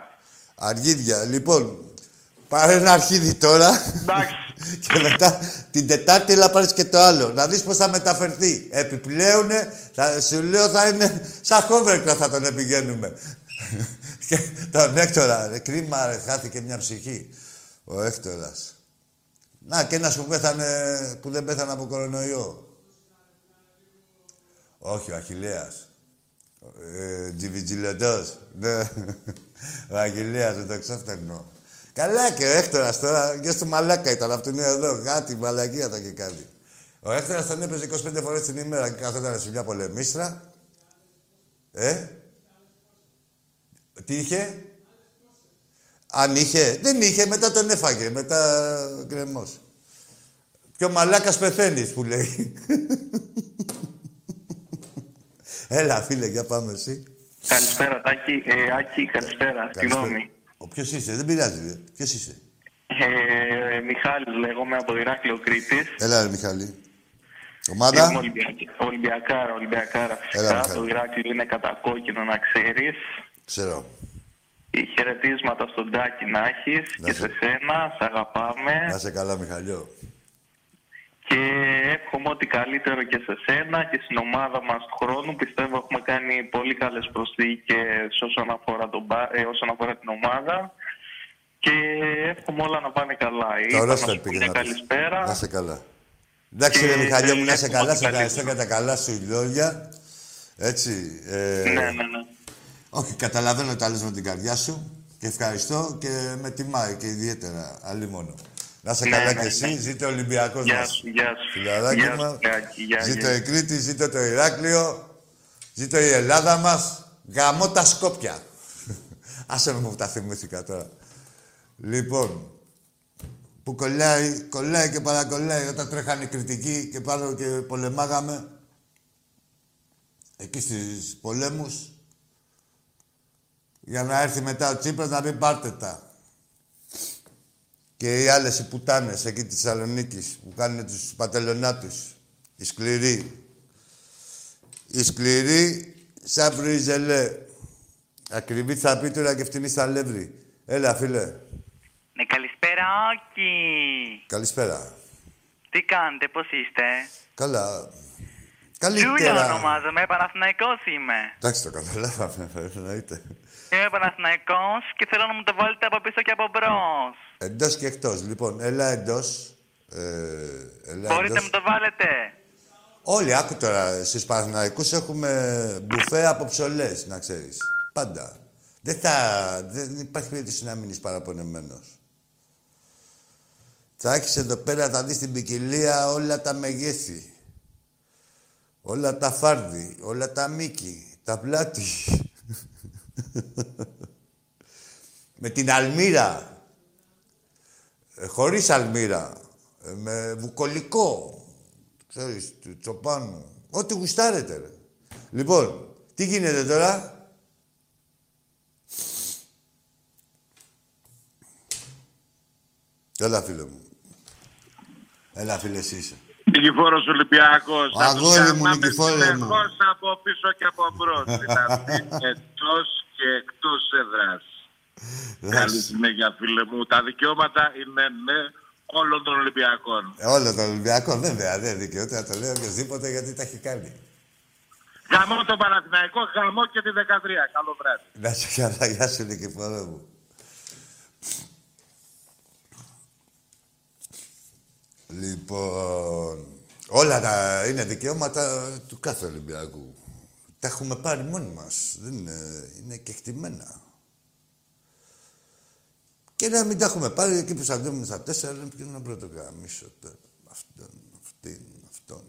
Αργίδια. Λοιπόν, πάρε ένα αρχίδι τώρα. Εντάξει. Και μετά την Τετάρτη έλα πάρεις και το άλλο. Να δεις πώς θα μεταφερθεί. Επιπλέον, θα, σου λέω θα είναι σαν χόβερκρα θα τον επηγαίνουμε. και τον Έκτορα, ρε, κρίμα ρε, χάθηκε μια ψυχή. Ο Έκτορας. Να, και ένας που πέθανε, που δεν πέθανε από κορονοϊό. Όχι, ο Αχιλέας. Ε, Τζιβιτζιλετός. Ναι. Ο Αχιλέας, δεν το ξέφτενο. Καλά και ο Έκτορας τώρα, γιος του μαλάκα ήταν, αυτού είναι εδώ. Κάτι μαλακία θα και κάτι. Ο Έκτορας τον έπαιζε 25 φορές την ημέρα και καθόταν σε μια πολεμίστρα. Ε, τι είχε; Αν είχε, δεν είχε, μετά τον έφαγε, μετά γκρεμός. Και ο μαλάκας πεθαίνεις που λέει. Έλα, φίλε, για πάμε εσύ. Καλησπέρα, Τάκη. Ε, Άκη, καλησπέρα. Συγγνώμη. Ο ποιος είσαι, δεν πειράζει. Ρε. Ποιος είσαι; Ε, Μιχάλης λέγομαι από Ηράκλειο Κρήτης. Έλα, ρε, Μιχάλη. Είμαι Ομάδα. Ολυμπιακ- Ολυμπιακάρα, Ολυμπιακάρα Έλα, φυσικά. Μιχάλη. Το Ηράκλειο είναι κατακόκκινο να ξέρεις. Ξέρω. Οι χαιρετίσματα στον Τάκη να έχεις Να και σε- σε σένα. Σε αγαπάμε. Να σε καλά, Μιχαλιό. Και εύχομαι ό,τι καλύτερο και σε σένα και στην ομάδα μας του χρόνου. Πιστεύω έχουμε κάνει πολύ καλές προσθήκες όσον αφορά, τον, μπα- ε, όσον αφορά την ομάδα. Και εύχομαι όλα να πάνε καλά. Το Ήρθα να ρόστερ σου πω πήγε μια να πεις. καλησπέρα. Να σε καλά. Εντάξει, ρε Και Μιχαλιό μου, να σε εύχομαι καλά, ό,τι σε ευχαριστώ καλύτερο. για τα καλά σου λόγια. Έτσι. Ε, Ναι, ναι, ναι. Όχι, καταλαβαίνω τα λες με την καρδιά σου και ευχαριστώ και με τιμάει και ιδιαίτερα. Αλλή μόνο. Να σε Ναι, καλά ναι, κι εσύ, ναι. ζήτω ο Ολυμπιακός Γεια μας. σου, γεια σου. Φιλαράκι Γεια σου, μου. Κάκη, γεια, Ζήτω γεια. η Κρήτη, ζήτω το Ηράκλειο, ζήτω η Ελλάδα μας. Γαμώ τα Σκόπια. Άσε με που τα θυμήθηκα τώρα. Λοιπόν, που κολλάει, κολλάει και παρακολλάει όταν τρέχανε κριτικοί και πάνω και πολεμάγαμε εκεί στις πολέμους για να έρθει μετά ο Τσίπρας να πει πάρτε τα. Και οι άλλες οι πουτάνες εκεί της Θεσσαλονίκης που κάνουν τους πατελονάτους. Οι σκληροί. Οι σκληροί σαν βρυζελέ. Ακριβή θα πίτουρα και φτηνή στα λεύρη. Έλα, φίλε. Ναι, καλησπέρα, Άκη. Καλησπέρα. Τι κάνετε, πώς είστε; Καλά. Τζούλια Καλύτερα. ονομάζομαι, Παναθηναϊκός είμαι. Εντάξει, το καταλάβαμε, εννοείται. Είμαι Παναθηναϊκός και θέλω να μου το βάλετε από πίσω και από μπρος. Εντός και εκτός. Λοιπόν, έλα εντός. Ε, έλα Μπορείτε να εντός. μου το βάλετε. Όλοι, άκου τώρα, στους Παναθηναϊκούς έχουμε μπουφέ από ψωλές, να ξέρεις. Πάντα. Δεν, θα, δεν υπάρχει περίπτωση να μείνεις παραπονεμένος. Θα έχεις εδώ πέρα, θα δεις την ποικιλία όλα τα μεγέθη. Όλα τα φάρδι, όλα τα μήκη, τα πλάτη. με την αλμύρα. Ε, χωρίς αλμύρα. Ε, με βουκολικό. Ξέρεις, του τσοπάνου. Ό,τι γουστάρετε, ρε. Λοιπόν, τι γίνεται τώρα; Έλα, φίλε μου. Έλα, φίλε, εσύ είσαι. Νικηφόρος Ολυμπιακός. Ο αγόρι μου, Νικηφόρε μου. Συνεχώς από πίσω και από μπρος. δηλαδή εντός και εκτός έδρας. Καλή συνέχεια φίλε μου. Τα δικαιώματα είναι ναι όλων των Ολυμπιακών. Ε, Όλο το Ολυμπιακό, βέβαια, δεν δικαιούται να το λέει οποιοδήποτε γιατί τα έχει κάνει. Γαμώ τον Παναθηναϊκό, γαμώ και τη 13. Καλό βράδυ. Να σε καλά, γεια σου, Νικηφόρο μου. Λοιπόν, όλα τα είναι δικαιώματα του κάθε Ολυμπιακού. Τα έχουμε πάρει μόνοι μας. Δεν είναι, είναι κεκτημένα. Και να μην τα έχουμε πάρει εκεί που σαντεύουμε στα τέσσερα, λένε ποιον να πρωτογάμισω τώρα. Αυτόν, αυτήν, αυτόν.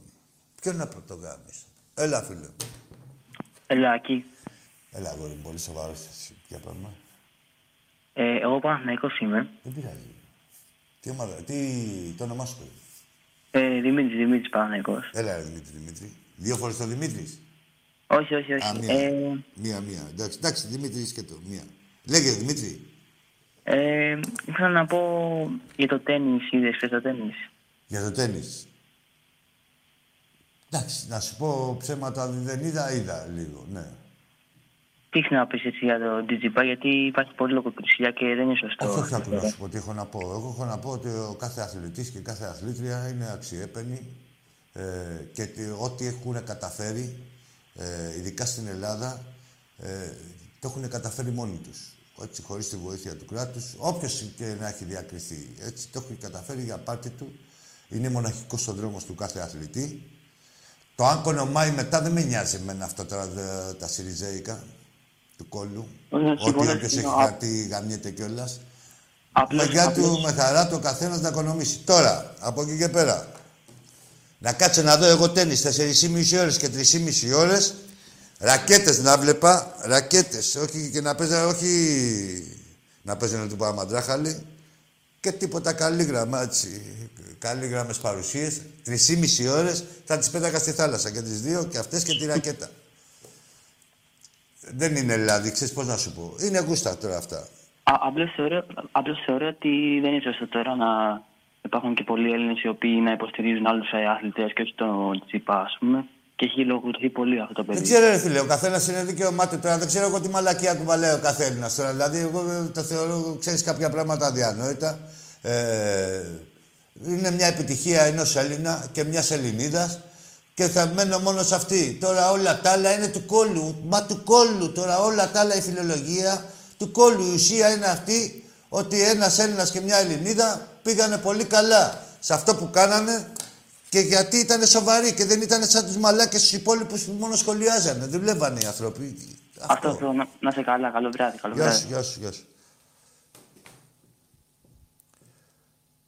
Ποιον να πρωτογάμισω. Έλα, φίλε μου. Ελάκη. Έλα, αγόρι μου, πολύ σοβαρός εσύ. Για πάμε. Ε, εγώ Παναθηναϊκός είμαι. Δεν πειράζει. Τι ομάδα, τι, το όνομά σου. παιδί; Ε, Δημήτρης, Δημήτρης Παναθηναϊκός. Έλα, ρε, Δημήτρη, Δημήτρη. Δύο φορές το Δημήτρης; Όχι, όχι, όχι. Α, μία. Ε, Μία, μία. Εντάξει, εντάξει, Δημήτρη και το. Μία. Λέγε, Δημήτρη. ε, ήθελα να πω για το τέννις, είδες χθες το τέννις. Για το τέννις. Εντάξει, να σου πω ψέματα δεν είδα, είδα λίγο, ναι. Τι έχεις να πεις έτσι για το DigiPay, γιατί υπάρχει πολύ λογοκρισία και δεν είναι σωστό. Όχι, όχι, άκου να σου πω τι έχω να πω. Εγώ έχω να πω ότι ο κάθε αθλητής και κάθε αθλήτρια είναι αξιέπαινη ε, και ότι ό,τι έχουν καταφέρει, ε, ειδικά στην Ελλάδα, ε, το έχουν καταφέρει μόνοι τους. Έτσι, χωρίς τη βοήθεια του κράτους, όποιος και να έχει διακριθεί. Έτσι, το έχει καταφέρει για πάρτι του. Είναι μοναχικός ο δρόμος του κάθε αθλητή. Το αν κονομάει μετά δεν με νοιάζει εμένα αυτό τώρα, δε- τα σιριζέικα του κόλλου. Όχι, Ότι συμφωνώ, όποιος έχει συμφωνώ. κάτι γαμιέται κιόλας. Απλώς- Μαγιά του απλώς- με χαρά του ο καθένας να οικονομήσει. Τώρα, από εκεί και πέρα. Να κάτσω να δω εγώ τέννις 4,5 ώρες και 3,5 ώρες. Ρακέτες να βλέπα. Ρακέτες. Όχι και να παίζα, όχι να παίζανε του Παπαμαντράχαλη. Και τίποτα καλήγραμμα, έτσι. Καλήγραμμες παρουσίες. 3,5 ώρες θα τις πέταγα στη θάλασσα και τις δύο και αυτές και τη ρακέτα. Δεν είναι δηλαδή, ξέρεις πώς να σου πω. Είναι γούστα τώρα αυτά. Α, απλώς, θεωρώ, απλώς θεωρώ ότι δεν είναι σωστό τώρα να υπάρχουν και πολλοί Έλληνες οι οποίοι να υποστηρίζουν άλλους ε, αθλητές και όχι τον Τσίπα, ας πούμε. Και έχει λογοκριθεί πολύ αυτό το παιδί. Δεν ξέρω, ρε φίλε, ο καθένας είναι δικαίωμά του τώρα. Δεν ξέρω εγώ τι μαλακία κουβαλάει ο καθένας τώρα. Δηλαδή, εγώ ε, το θεωρώ, ξέρεις κάποια πράγματα αδιανόητα. Ε, είναι μια επιτυχία ενός Έλληνα και μιας Ελληνίδας και θα μένω μόνο σε αυτή. Τώρα όλα τα άλλα είναι του κόλλου. Μα του κόλλου τώρα όλα τα άλλα η φιλολογία του κόλλου. Η ουσία είναι αυτή ότι ένας Έλληνας και μια Ελληνίδα πήγανε πολύ καλά σε αυτό που κάνανε Και γιατί ήταν σοβαροί και δεν ήταν σαν τους μαλάκες τους υπόλοιπους που μόνο σχολιάζανε. Δεν βλέπανε οι άνθρωποι. Αυτό θέλω να, να είσαι καλά. Καλό βράδυ. Καλό Γεια βράδυ. σου, γεια σου, γεια σου.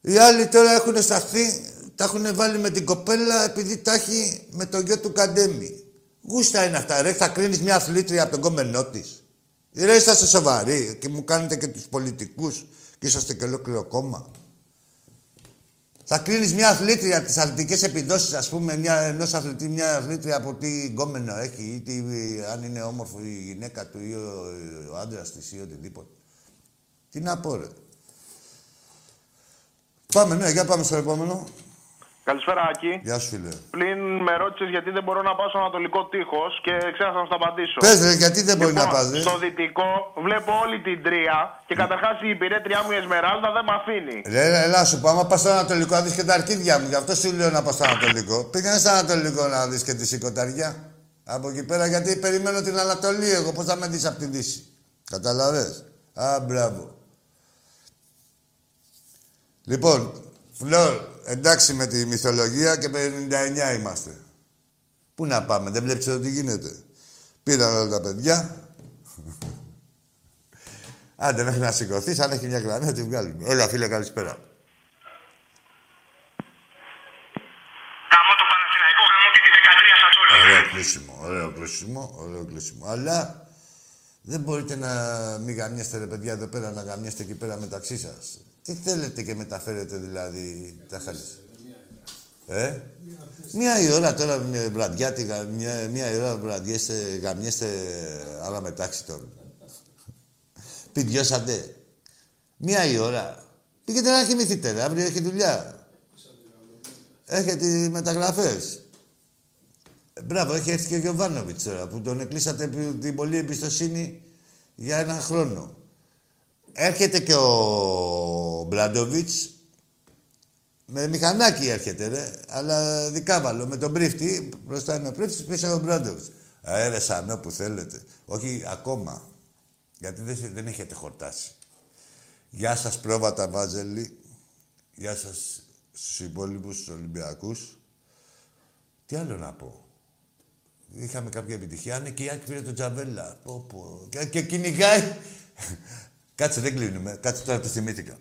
Οι άλλοι τώρα έχουν σταθεί, τα έχουν βάλει με την κοπέλα επειδή τα έχει με το γιο του Καντέμι. Γούστα είναι αυτά, ρε. Θα κρίνεις μια αθλήτρια από τον κόμενό της. Ρε, είσαστε σοβαροί και μου κάνετε και τους πολιτικούς και είσαστε και ολόκληρο κόμμα. Θα κρίνεις μια αθλήτρια τις αθλητικές επιδόσεις, ας πούμε, μια, ενός αθλητή, μια αθλήτρια από τι γκόμενο έχει ή τι, αν είναι όμορφο η γυναίκα του ή ο, ο άντρας της ή οτιδήποτε. Τι να πω, ρε. Πάμε, ναι, για πάμε στο επόμενο. Καλησπέρα, Άκη. Γεια σου, φίλε. Πλην με ρώτησες γιατί δεν μπορώ να πάω στο Ανατολικό Τείχος και ξέχασα να σου απαντήσω. Πες, ρε, γιατί δεν μπορεί να Λοιπόν, πας, ρε. Στο δυτικό βλέπω όλη την τρία και καταρχάς η υπηρέτριά μου η Εσμεράλδα δεν με αφήνει. Ρε, ρε, έλα σου πω, άμα πας στο Ανατολικό, θα δεις και τα αρκίδια μου. Γι' αυτό σου λέω να πας στο Ανατολικό. Πήγαινε στο Ανατολικό να δεις και τη σηκωταριά. Από εκεί πέρα, γιατί περιμένω την Ανατολή εγώ. Πώς θα με δεις από τη Δύση. Καταλαβες; Α, μπράβο. Λοιπόν, Φλόρ, εντάξει με τη μυθολογία και 59 είμαστε. Πού να πάμε, δεν βλέπεις εδώ τι γίνεται. Πήραν όλα τα παιδιά. Άντε μέχρι να σηκωθείς, αν έχει μια γραμμή, να τη βγάλουμε. Έλα, φίλε, καλησπέρα. Ωραίο κλείσιμο, ωραίο κλείσιμο, ωραίο κλείσιμο. Αλλά δεν μπορείτε να μην γαμιέστε, ρε παιδιά, εδώ πέρα, να γαμιέστε εκεί πέρα μεταξύ σας. Τι θέλετε και μεταφέρετε, δηλαδή, τα χάλια. Ε; Μία η ώρα τώρα, μια βραδιά, τη γα- μια, μία η ώρα βραδιέστε, γαμιέστε, άλλα μετάξι τώρα. Πηδιώσατε. Μία η ώρα. Πήγαινε να κοιμηθείτε, ρε. Αύριο έχει δουλειά. Έχετε μεταγραφές. Ε, Μπράβο, έχει έρθει και ο Γιωβάνοβιτς τώρα, που τον εκλείσατε επί- την πολλή εμπιστοσύνη για ένα χρόνο. Έρχεται και ο Μπράντοβιτς, με μηχανάκι έρχεται, ρε. Αλλά δικάβαλο, με τον πρίφτη. Μπροστά είναι ο πρίφτης, πίσω ο Μπράντοβιτς. Αέρε σαν που θέλετε. Όχι ακόμα. Γιατί δεν, δεν έχετε χορτάσει. Γεια σας πρόβατα Βάζελη. Γεια σας στους υπόλοιπους, στους Ολυμπιακούς. Τι άλλο να πω. Είχαμε κάποια επιτυχία. Ναι, και η Άκη πήρε τον Τζαβέλα. Πω, πω. Και, και κυνηγάει. Κάτσε, δεν κλείνουμε. Κάτσε τώρα το θυμήθηκα.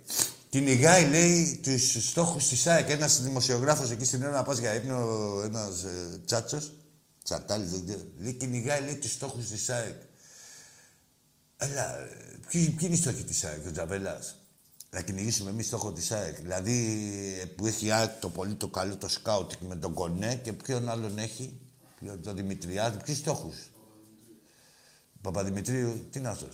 Κυνηγάει, λέει, τους στόχους της ΑΕΚ. Ένας δημοσιογράφος εκεί στην ώρα να πας για ύπνο, ένας ε, τσάτσος. Τσατάλι, δεν ξέρω. Λέει, κυνηγάει, λέει, τους στόχους της ΑΕΚ. Αλλά ε, ποιοι, ποιοι είναι οι στόχοι της ΑΕΚ, ο Τζαβέλας; Να κυνηγήσουμε εμείς στόχο της ΑΕΚ. Δηλαδή ε, που έχει η ΑΕΚ το πολύ το καλό το σκάουτινγκ με τον Κονέ και ποιον άλλον έχει; Ποιο- Τον Δημητριάδη. Ποιους στόχους; Παπαδημητρίου, τι είναι αυτό.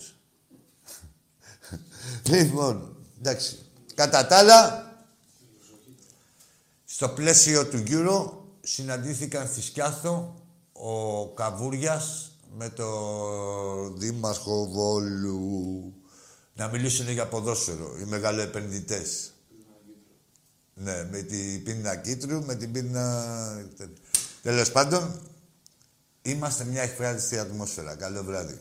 Λοιπόν, εντάξει. Κατά τα άλλα, στο πλαίσιο του Euro συναντήθηκαν στη Σκιάθο ο Καβούριας με το Δήμαρχο Βόλου να μιλήσουν για ποδόσφαιρο, οι μεγαλοεπενδυτές. Ναι, με την πίνα Κίτρου, με την πίνα... Τέλος πάντων, είμαστε μια ευχάριστη ατμόσφαιρα. Καλό βράδυ.